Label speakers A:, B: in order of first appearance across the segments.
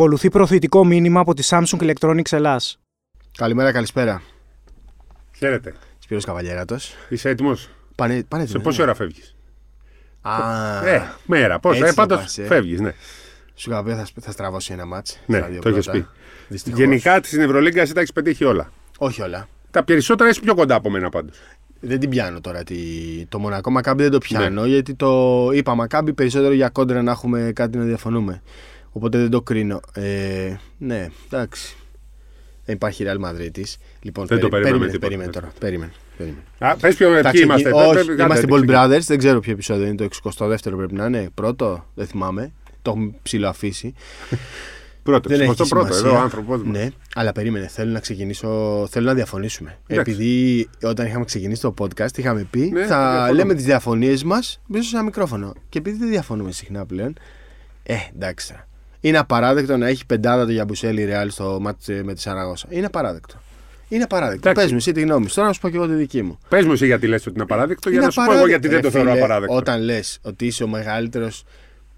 A: Ακολουθεί προθετικό μήνυμα από τη Samsung Electronics Ελλάς.
B: Καλημέρα, καλησπέρα.
C: Χαίρετε.
B: Σπύρος Καβαλιέρατος.
C: Είσαι έτοιμος;
B: Πάνε, πάνε
C: Σε πόση ώρα φεύγεις;
B: Α,
C: Ε, μέρα. Πόσα.
B: έτσι
C: Ε, πάντως
B: το πας, ε.
C: φεύγεις, ναι.
B: Σου είχα πει θα, θα στραβώσει ένα μάτς.
C: Ναι,
B: στα δύο
C: το έχεις
B: πρώτα.
C: πει.
B: Δυστυχώς.
C: Γενικά στην Ευρωλίγκα εσύ τα έχεις πετύχει όλα.
B: Όχι όλα.
C: Τα περισσότερα είσαι πιο κοντά από μένα πάντως.
B: Δεν την πιάνω τώρα. Τη... Το Μονακό Μακάμπι δεν το πιάνω
C: Ναι.
B: γιατί το είπα Μακάμπι περισσότερο για κόντρα να έχουμε κάτι να διαφωνούμε. Οπότε δεν το κρίνω. Ε, ναι, εντάξει. Δεν υπάρχει Real Madrid Λοιπόν,
C: Δεν το περιμέναμε
B: περίμενε,
C: τίποτα.
B: περίμενε τώρα. Περίμενε, περίμενε.
C: Α, πες πιο
B: Θα
C: ποιοι
B: ξεκι-
C: είμαστε.
B: Όχι,
C: Πε- πε- κάντε,
B: είμαστε Ball
C: ξεκινά.
B: Brothers. Δεν ξέρω ποιο επεισόδιο είναι. Το 62ο πρέπει να είναι. Πρώτο, δεν θυμάμαι. Το έχουμε ψηλοαφήσει.
C: Πρώτο,
B: Δεν έχει
C: σωστό πρώτο.
B: σημασία.
C: Εδώ ο άνθρωπος.
B: Ναι, αλλά περίμενε. Θέλω να ξεκινήσω. Θέλω να διαφωνήσουμε.
C: Εντάξει.
B: Επειδή όταν είχαμε ξεκινήσει το podcast, είχαμε πει
C: Ναι,
B: θα
C: διαφωνούμε.
B: λέμε τις διαφωνίες μας πίσω σε ένα μικρόφωνο. Και επειδή δεν διαφωνούμε συχνά πλέον. Ε, εντάξει. Τώρα. Είναι απαράδεκτο να έχει πεντάδα το Γιαμπουσέλη Ρεάλ στο μάτι με τη Σαραγώσα. Είναι απαράδεκτο. Είναι απαράδεκτο.
C: Εντάξει.
B: Πες μου εσύ τη γνώμη σου. Τώρα να σου πω και εγώ τη δική μου.
C: Πες μου εσύ γιατί λες ότι είναι απαράδεκτο, για
B: Είναι
C: να σου πω εγώ γιατί δεν
B: απαράδεκτο.
C: το
B: Ρε
C: θεωρώ
B: φίλε,
C: απαράδεκτο.
B: Όταν λες ότι είσαι ο μεγαλύτερος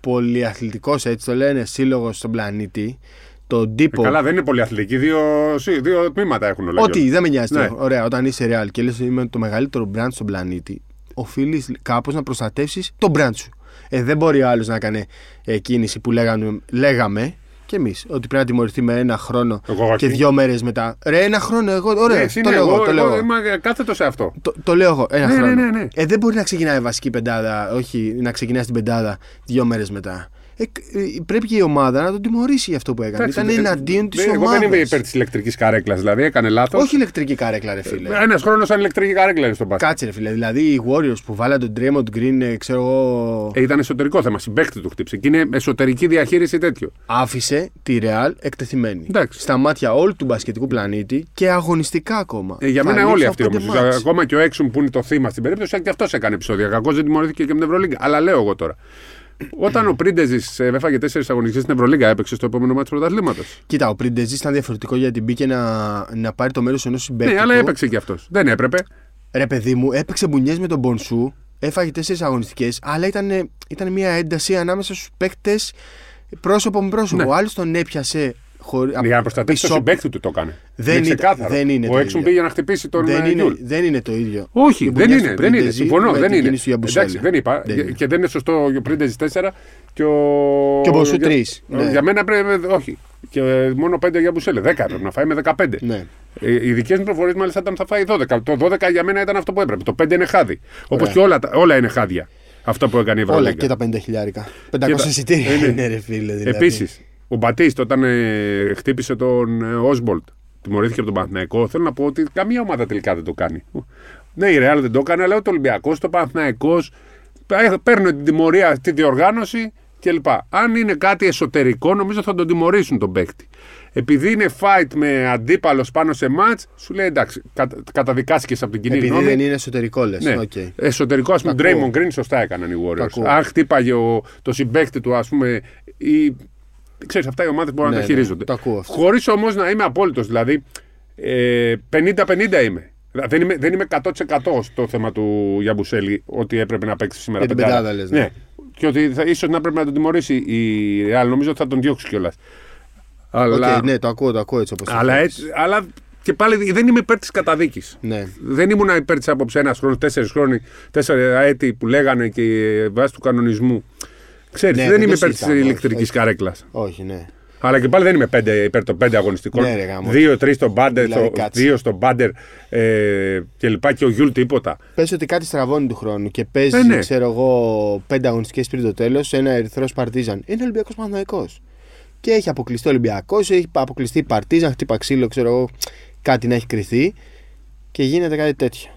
B: πολυαθλητικός, έτσι το λένε, σύλλογος στον πλανήτη, το
C: Ε,
B: τύπο.
C: Καλά, δεν είναι πολύ αθλητική. Δύο, σύ- δύο τμήματα έχουν όλα.
B: Ό,τι, δεν με νοιάζει.
C: Ναι.
B: τώρα. Ωραία, όταν είσαι real και λες ότι είμαι το μεγαλύτερο brand στον πλανήτη, οφείλεις κάπως να προστατεύσεις το brand σου. Ε, δεν μπορεί ο άλλος να κάνει ε, κίνηση που λέγαμε, λέγαμε κι εμείς ότι πρέπει να τιμωρηθεί με ένα χρόνο
C: Εγώ όχι.
B: και δύο μέρες μετά. Ρε, ένα χρόνο, εγώ. Ωραία,
C: Ναι, εσύ
B: το
C: ναι,
B: λέω εγώ.
C: εγώ,
B: Το λέω
C: εγώ
B: εγώ.
C: είμαι κάθετος σε αυτό.
B: Το, το λέω εγώ. Ένα
C: Ναι,
B: χρόνο.
C: ναι, ναι, ναι.
B: Ε, δεν μπορεί να ξεκινάει η βασική πεντάδα, όχι να ξεκινάει την πεντάδα δύο μέρες μετά. Ε, κ- ε, πρέπει και η ομάδα να τον τιμωρήσει για αυτό που έκανε.
C: Εντάξει,
B: Ήταν
C: δεν-
B: εναντίον της
C: δεν- Εγώ
B: ομάδα.
C: δεν είμαι υπέρ της ηλεκτρικής καρέκλας, δηλαδή έκανε λάθος.
B: Όχι ηλεκτρική καρέκλα, ρε φίλε.
C: Ένας χρόνος σαν ηλεκτρική καρέκλα είναι στον μπάσκετ.
B: Κάτσε ρε φίλε, δηλαδή οι Warriors που βάλαν τον Draymond Green, ε, ξέρω εγώ,
C: Ε, ήταν εσωτερικό θέμα. Συμπέχτη του χτύψε. Και είναι εσωτερική διαχείριση τέτοιο.
B: άφησε τη Real εκτεθειμένη.
C: Εντάξει.
B: Στα μάτια όλου του μπασκετικού πλανήτη και αγωνιστικά ακόμα.
C: Ε, για
B: Θα
C: μένα
B: ανοίξουν
C: όλοι αυτοί
B: πέντε
C: όμως.
B: μάτς.
C: Ακόμα και ο Έξουμ που είναι το θύμα στην περίπτωση, και αυτός έκανε επεισόδια. Κακό δεν τιμωρήθηκε και με την Ευρωλίγκα. Αλλά λέω εγώ τώρα. Όταν ο Πρίντεζης έφαγε τέσσερις αγωνιστικές στην Ευρωλίγκα, έπαιξε στο επόμενο μάτι πρωταθλήματος.
B: Κοίτα, ο Πριντεζή ήταν διαφορετικό γιατί μπήκε να, να πάρει το μέρος ενός συμπαίκτη.
C: Ναι, αλλά
B: του.
C: έπαιξε και αυτός. Δεν έπρεπε.
B: Ρε παιδί μου, έπαιξε μπουνιές με τον Μπονσού, έφαγε τέσσερις αγωνιστικές, αλλά ήταν, ήταν μια ένταση ανάμεσα στους παίκτες πρόσωπο με πρόσωπο.
C: Ναι.
B: Ο άλλος τον έπιασε. Χωρί,
C: Για να προστατεύσει το
B: πίσω-
C: συμπέκτη του το έκανε.
B: Δεν
C: είναι
B: είναι-
C: ξεκάθαρο.
B: δεν είναι
C: ο
B: το
C: Έξουμ
B: ίδιο.
C: πήγε να χτυπήσει τον
B: δεν,
C: ε,
B: είναι,
C: Γιούλ.
B: δεν είναι το ίδιο.
C: Όχι,
B: Η
C: δεν
B: μπουνιά
C: είναι.
B: του
C: Δεν είναι.
B: Πριντεζή
C: Συμφωνώ,
B: με
C: δεν
B: την
C: είναι.
B: κίνηση του Γιαμπουσέλη.
C: Εντάξει, δεν είπα.
B: Δεν είναι.
C: Και δεν είναι σωστό ο Πρίντεζη 4 και ο.
B: Και ο Μποσού
C: για-
B: τρεις, ναι.
C: Για μένα πρέπει. Όχι. Και ε, μόνο 5 για Μπουσέλε. 10 έπρεπε να φάει με 15.
B: Ναι.
C: Ε, Οι δικές μου προφορίες μάλιστα ήταν θα φάει 12. Το 12 για μένα ήταν αυτό που έπρεπε. Το 5 είναι χάδι. Όπως
B: Ωραία.
C: και όλα, τα- όλα είναι χάδια. Αυτό που έκανε η
B: Όλα
C: Ευρωλίγκα.
B: και τα 50 χιλιάρικα. 500
C: τα-
B: εισιτήρια
C: Ε, ναι.
B: είναι, ρε φίλε. Δηλαδή.
C: Επίσης, ο Μπατίστ όταν ε, χτύπησε τον ε, Όσμπολτ, τιμωρήθηκε από τον Παναθηναϊκό, θέλω να πω ότι καμία ομάδα τελικά δεν το κάνει. Ναι, η Ρεάλ δεν το έκανε, αλλά ούτε ο Ολυμπιακός, το Παναθηναϊκός παίρνουν την τιμωρία στη διοργάνωση κλπ. Αν είναι κάτι εσωτερικό, νομίζω θα τον τιμωρήσουν τον παίκτη. Επειδή είναι fight με αντίπαλος πάνω σε match, σου λέει εντάξει, κατα, καταδικάστηκες από την κοινή
B: Επειδή
C: γνώμη.
B: δεν είναι εσωτερικό, λες.
C: Ναι. Εσωτερικό, ας πούμε,
B: Τα ακούω.
C: Draymond Green σωστά έκαναν οι Warriors.
B: ακούω.
C: Αν χτύπαγε ο, το συμπέκτη του, ας πούμε, ή. Ξέρεις, αυτά οι ομάδες μπορούν
B: Ναι,
C: να τα
B: ναι,
C: χειρίζονται.
B: το ακούω αυτό.
C: Χωρίς όμως να είμαι απόλυτος. Δηλαδή, ε, 50-50 είμαι. Δεν είμαι, δεν είμαι 100% στο θέμα του Γιαμπουσέλη ότι έπρεπε να παίξει σήμερα
B: Για την πεντάδα, λες, ναι.
C: ναι. Και ότι θα, ίσως να πρέπει να τον τιμωρήσει η Real. Νομίζω ότι θα τον διώξει κιόλας. Αλλά,
B: Οκ, ναι, το ακούω, το ακούω έτσι όπως
C: αλλά, έτσι, αλλά και πάλι δεν είμαι υπέρ της καταδίκης.
B: Ναι.
C: Δεν ήμουν υπέρ της άποψης ένας χρόνος, τέσσερις χρόνοι, τέσσερα έτη που λέγανε και βάσει του κανονισμού. Ξέρεις,
B: Ναι,
C: δεν
B: δεν
C: είμαι
B: το
C: υπέρ της
B: συζητάμε, όχι,
C: ηλεκτρικής
B: όχι.
C: καρέκλας.
B: Όχι, ναι.
C: Αλλά και πάλι δεν είμαι πέντε, υπέρ των πέντε αγωνιστικών.
B: Ναι, ρε, γάμο.
C: Δύο-τρει στον μπάντερ,
B: Δηλαδή,
C: στο-
B: κάτσε.
C: δύο στον μπάντερ ε, και λοιπά και ο Γιούλ τίποτα.
B: Πες ότι κάτι στραβώνει του χρόνου και παίζει,
C: Ε, ναι.
B: ξέρω εγώ, πέντε αγωνιστικές πριν το τέλος σε ένα ερυθρός Παρτίζαν. Είναι Ολυμπιακός Παναθυναϊκό. Και έχει αποκλειστεί ο Ολυμπιακός, έχει αποκλειστεί η Παρτίζαν, χτύπα ξύλο, ξέρω εγώ, κάτι να έχει κρυθεί και γίνεται κάτι τέτοιο.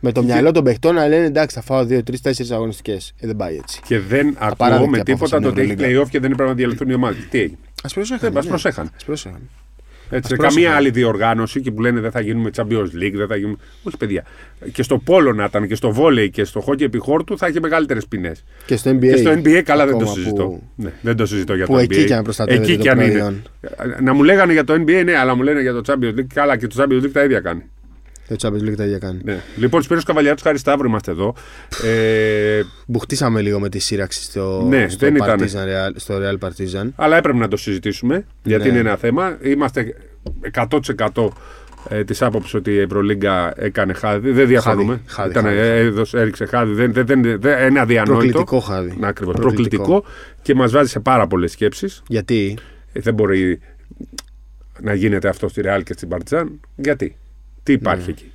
B: Με το μυαλό των παιχτών να λένε εντάξει, θα φάω δύο, τρεις, τέσσερις αγωνιστικές. Ε, δεν πάει έτσι.
C: Και δεν ακούω
B: Απαράδεκτη
C: με
B: απόφαση
C: τίποτα
B: στην
C: το ότι έχει
B: Ευρωλίγκα.
C: playoff και δεν έπρεπε να διαλυθούν οι ομάδες. Τι έγινε;
B: Α προσέχανε.
C: Ας προσέχανε.
B: Ας προσέχανε.
C: Έτσι,
B: Ας
C: καμία
B: πρόσεχα.
C: άλλη διοργάνωση και που λένε δεν θα γίνουμε Champions League, δεν θα γίνουμε. Όχι, παιδιά. Και στο πόλο να ήταν και στο βόλεϊ και στο χόκι επιχόρτου θα είχε μεγαλύτερες ποινέ.
B: Και στο NBA.
C: Και στο NBA καλά δεν το
B: ακόμα
C: συζητώ.
B: που-
C: Ναι, δεν το συζητώ για
B: που
C: το NBA.
B: εκεί και αν προστατεύεται
C: Εκεί
B: το
C: και αν είναι.
B: προϊόν.
C: Να μου λέγανε για το NBA, ναι, αλλά μου λένε για το Champions League. Καλά, και το Champions League τα ίδια κάνει.
B: Το Champions League τα ίδια κάνει.
C: Ναι. Λοιπόν, Σπύρος Καβαλιάτος, Χάρη Σταύρου είμαστε εδώ. Ε,
B: Μπουχτίσαμε λίγο με τη σύραξη στο,
C: Ναι,
B: στο,
C: δεν ήταν.
B: Partizan Real, στο Real Partizan.
C: αλλά έπρεπε να το συζητήσουμε, γιατί
B: Ναι.
C: είναι ένα θέμα. Είμαστε 100% ε, της άποψης ότι η Ευρωλίγκα έκανε χάδι. Δεν διαφωνούμε.
B: χάδι,
C: Ήταν,
B: χάδι,
C: ε,
B: χάδι.
C: έδωσε- έριξε χάδι. Δεν, δεν, δεν, δεν- είναι αδιανόητο.
B: Προκλητικό χάδι.
C: Να, ακριβώς, προκλητικό. και μας βάζει σε πάρα πολλές σκέψεις.
B: Γιατί;
C: Δεν μπορεί να γίνεται αυτό στη Ρεάλ και στην Παρτιζάν. Γιατί, τι υπάρχει
B: Ναι.
C: εκεί;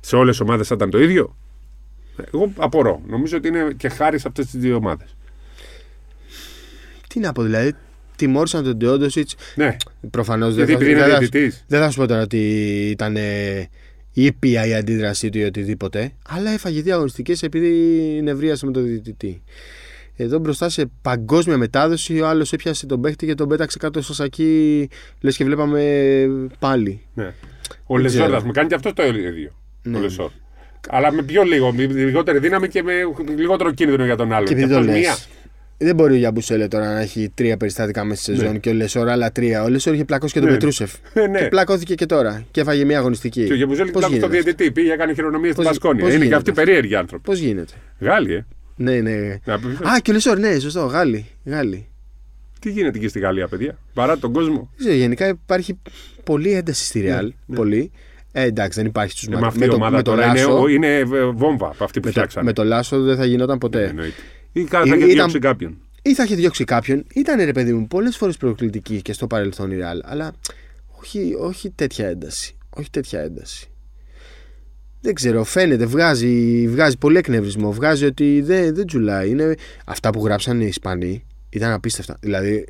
C: Σε όλες τις ομάδες θα ήταν το ίδιο; Εγώ απορώ. Νομίζω ότι είναι και χάρη σε αυτές τις δύο ομάδες.
B: Τι να πω, δηλαδή. Τιμώρησαν τον Τεόντοσιτς.
C: Ναι,
B: Προφανώς δεν,
C: γιατί
B: θα-
C: επειδή είναι
B: δεν, θα,
C: διαιτητής.
B: δεν θα σου πω τώρα ότι ήταν ε, ήπια η αντίδρασή του ή οτιδήποτε. Αλλά έφαγε δύο αγωνιστικές επειδή νευρίασε με τον διαιτητή. Εδώ μπροστά σε παγκόσμια μετάδοση, ο άλλος έπιασε τον παίχτη και τον πέταξε κάτω στο σακί. Λες και βλέπαμε πάλι.
C: Ναι. Ο
B: Δεν
C: Λεζόρ,
B: ξέρω.
C: ας μου κάνει και αυτός το ίδιο.
B: Ναι.
C: Ο Λεζόρ. Αλλά με πιο λίγο, με λιγότερη δύναμη και με λιγότερο κίνδυνο για τον άλλον.
B: Και επειδή
C: αυτός
B: το λες.
C: μία.
B: Δεν μπορεί ο Γιαμπουσέλε τώρα να έχει τρία περιστατικά μέσα στη σεζόν
C: Ναι.
B: και ο Λεσόρ άλλα τρία. Ο Λεσόρ είχε πλακώσει και τον
C: Ναι.
B: Πετρούσεφ.
C: Ε, ναι.
B: Και πλακώθηκε και τώρα. Και έφαγε μια αγωνιστική.
C: Και ο Γεμπουζέλη
B: Πώς
C: πλάκωσε στον
B: γίνεται
C: διαιτητή. Πήγε, έκανε χειρονομία στην
B: Πώς-
C: Πασκόνια.
B: πώς
C: Είναι και
B: γίνεται
C: αυτοί περίεργοι άνθρωποι.
B: Πώς γίνεται;
C: Γάλλοι, ε.
B: Ναι, ναι.
C: Να πει-
B: Α, και ο Λεσόρ, ναι, σωστό. Γάλλοι. Γάλλοι.
C: Τι γίνεται και στη Γαλλία, παιδιά; Παρά τον κόσμο.
B: Δεν ξέρω, γενικά υπάρχει πολλή ένταση στη Real.
C: ναι.
B: Πολύ. Ε, εντάξει, δεν υπάρχει στους
C: Ε, με αυτή η ομάδα τώρα είναι, είναι ε, βόμβα από αυτή που
B: με, το,
C: φτιάξανε.
B: με το Λάσο δεν θα γινόταν ποτέ.
C: Εννοείται. Ή κα- θα
B: Ή-
C: είχε
B: ήταν-
C: διώξει κάποιον.
B: Ή θα είχε διώξει κάποιον. Ήταν ρε παιδί μου πολλές φορές προκλητική και στο παρελθόν η Real. Αλλά όχι, όχι τέτοια ένταση. Όχι τέτοια ένταση. Δεν ξέρω, φαίνεται, βγάζει, βγάζει πολύ εκνευρισμό. Βγάζει ότι δεν, δεν τζουλάει. Είναι... Αυτά που γράψαν οι Ισπανοί ήταν απίστευτα. Δηλαδή,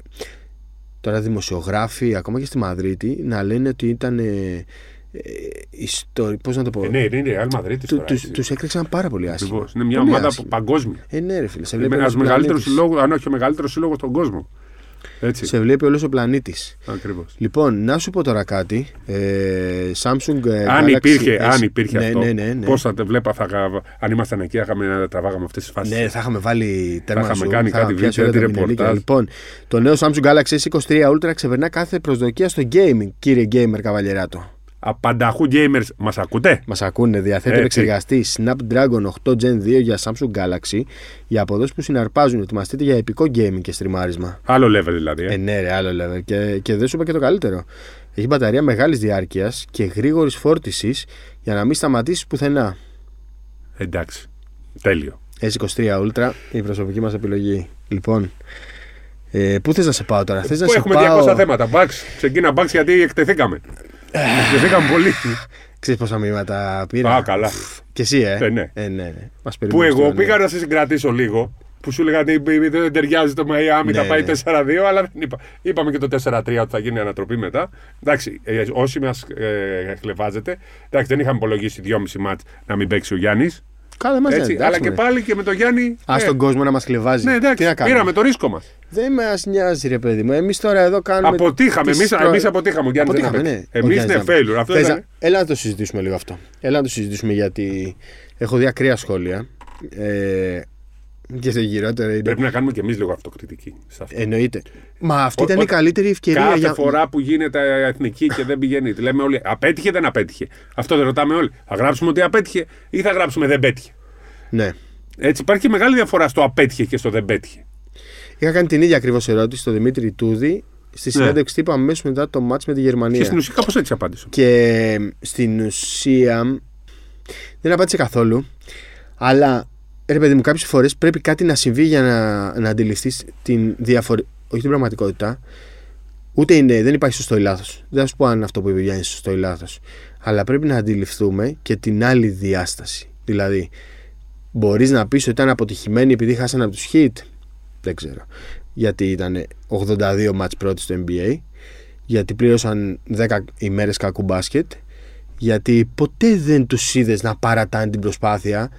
B: τώρα δημοσιογράφοι, ακόμα και στη Μαδρίτη, να λένε ότι ήταν. Ε, ε, ιστορ... Πώς να το πω;
C: Ε, ναι, είναι η Real Madrid
B: Του,
C: τώρα.
B: τους,
C: έτσι.
B: τους έκρηξαν πάρα πολύ άσχημα.
C: Ακριβώς. Είναι μια
B: Πολύ
C: ομάδα
B: άσχημα.
C: παγκόσμια.
B: Ε, ναι, ρε φίλε. Σε βλέπει
C: Ένας
B: όλος ο
C: μεγαλύτερος
B: πλανήτης.
C: σύλλογος, αν όχι ο μεγαλύτερος σύλλογος στον κόσμο. Έτσι.
B: Σε βλέπει όλος ο πλανήτης.
C: Ακριβώς.
B: Λοιπόν, να σου πω τώρα κάτι. Ε, Samsung ε,
C: Αν
B: Galaxy
C: υπήρχε,
B: S.
C: αν υπήρχε
B: ναι,
C: αυτό,
B: Ναι, ναι, ναι.
C: πώς θα το βλέπα, θα, γα- αν ήμασταν εκεί, θα είχαμε να τραβάγαμε αυτές τις φάσεις.
B: Ναι, θα είχαμε βάλει τέρμα
C: είχαμε
B: zoom,
C: κάνει
B: θα
C: κάτι
B: είχαμε πιάσει
C: βίντεο,
B: όλα
C: κάτι
B: τα μηνύλια.
C: ρεπορτάζ.
B: Λοιπόν, το νέο Samsung Galaxy S23 Ultra ξεπερνά κάθε προσδοκία στο gaming, κύριε gamer καβαλιεράτο.
C: Απανταχού gamers, μας ακούτε;
B: Μας ακούνε, διαθέτει
C: Έτσι.
B: επεξεργαστή Snapdragon 8 Gen 2 για Samsung Galaxy για αποδόσεις που συναρπάζουν. Ετοιμαστείτε για επικό gaming και στριμάρισμα.
C: Άλλο level δηλαδή. Ε.
B: Ε, ναι, ρε, άλλο level. Και, και δεν σου είπα και το καλύτερο. Έχει μπαταρία μεγάλης διάρκειας και γρήγορης φόρτισης για να μην σταματήσεις πουθενά.
C: Εντάξει. Τέλειο.
B: S23 Ultra, η προσωπική μας επιλογή. Λοιπόν, ε, πού θες να σε πάω τώρα, θες να
C: Πού
B: σε
C: έχουμε
B: πάω.
C: 200 θέματα. Μπαξ. Ξεκίνα μπαξ γιατί εκτεθήκαμε. Εκτεθήκαμε πολύ.
B: Ξέρεις πόσα μηνύματα πήρα.
C: Α, καλά.
B: Και εσύ, ε.
C: Ε, ναι.
B: ε, ναι, ναι. Μας
C: Που
B: περιμένεις
C: εγώ
B: τώρα, ναι.
C: πήγα να σε συγκρατήσω λίγο. Που σου έλεγα ότι δεν ταιριάζει το Μαϊάμι,
B: Ναι,
C: θα πάει
B: ναι.
C: 4-2, αλλά δεν είπα. Είπαμε και το 4-3 ότι θα γίνει ανατροπή μετά. Εντάξει, ε, όσοι μας ε, χλεβάζετε, εντάξει, δεν είχαμε υπολογίσει 2,5 μάτς να μην παίξει ο Γιάννης.
B: Καλά, μας
C: Έτσι,
B: εντάξει,
C: αλλά και
B: μωρέ.
C: πάλι και με τον Γιάννη.
B: Α
C: ε,
B: τον κόσμο να μας κλεβάζει.
C: Ναι,
B: Τι να
C: εντάξει,
B: κάνουμε;
C: πήραμε το ρίσκο μας.
B: Δεν μας νοιάζει, ρε παιδί μου. Εμείς τώρα εδώ κάνουμε.
C: Αποτύχαμε.
B: τις
C: Εμεί
B: προ-
C: εμείς αποτύχαμε. Ο Γιάννης δεν
B: Αποτύχαμε,
C: έπαιξε.
B: ναι. Ο
C: Εμείς
B: Γιάννης
C: είναι
B: δεν
C: failure. Αυτό
B: Θες
C: ήταν.
B: να- Έλα να το συζητήσουμε λίγο αυτό. Έλα να το συζητήσουμε γιατί έχω δει ακραία σχόλια. Ε, και το γυρότερο είναι.
C: Πρέπει να κάνουμε κι εμείς λίγο αυτοκριτική. σε αυτό.
B: Εννοείται. Μα αυτή
C: Ο-
B: ήταν
C: ο-
B: η καλύτερη ευκαιρία
C: Κάθε
B: για.
C: φορά που γίνεται εθνική και δεν πηγαίνει, τη λέμε όλοι απέτυχε δεν απέτυχε. Αυτό δεν ρωτάμε όλοι. Θα γράψουμε ότι απέτυχε ή θα γράψουμε δεν πέτυχε.
B: Ναι.
C: Έτσι υπάρχει και μεγάλη διαφορά στο απέτυχε και στο δεν πέτυχε.
B: Είχα κάνει την ίδια ακριβώς ερώτηση στον Δημήτρη Τούδη στη συνέντευξη τύπου αμέσως μετά το μάτς με τη Γερμανία.
C: Και στην ουσία κάπως έτσι απάντησε.
B: Και στην ουσία δεν απάντησε καθόλου. Αλλά ρε παιδί μου, κάποιες φορές πρέπει κάτι να συμβεί για να, να αντιληφθείς την διαφορετική. Όχι την πραγματικότητα. Ούτε είναι, δεν υπάρχει σωστό ή λάθος. Δεν θα σου πω αν αυτό που είπε ο Γιάννη είναι σωστό ή λάθος. Αλλά πρέπει να αντιληφθούμε και την άλλη διάσταση. Δηλαδή, μπορείς να πεις ότι ήταν αποτυχημένοι επειδή χάσανε από τους Χιτ. Δεν ξέρω. Γιατί ήταν 82 μάτς πρώτη στο NBA. Γιατί πλήρωσαν 10 ημέρες κακού μπάσκετ. Γιατί ποτέ δεν τους είδες να παρατάνε την προσπάθεια.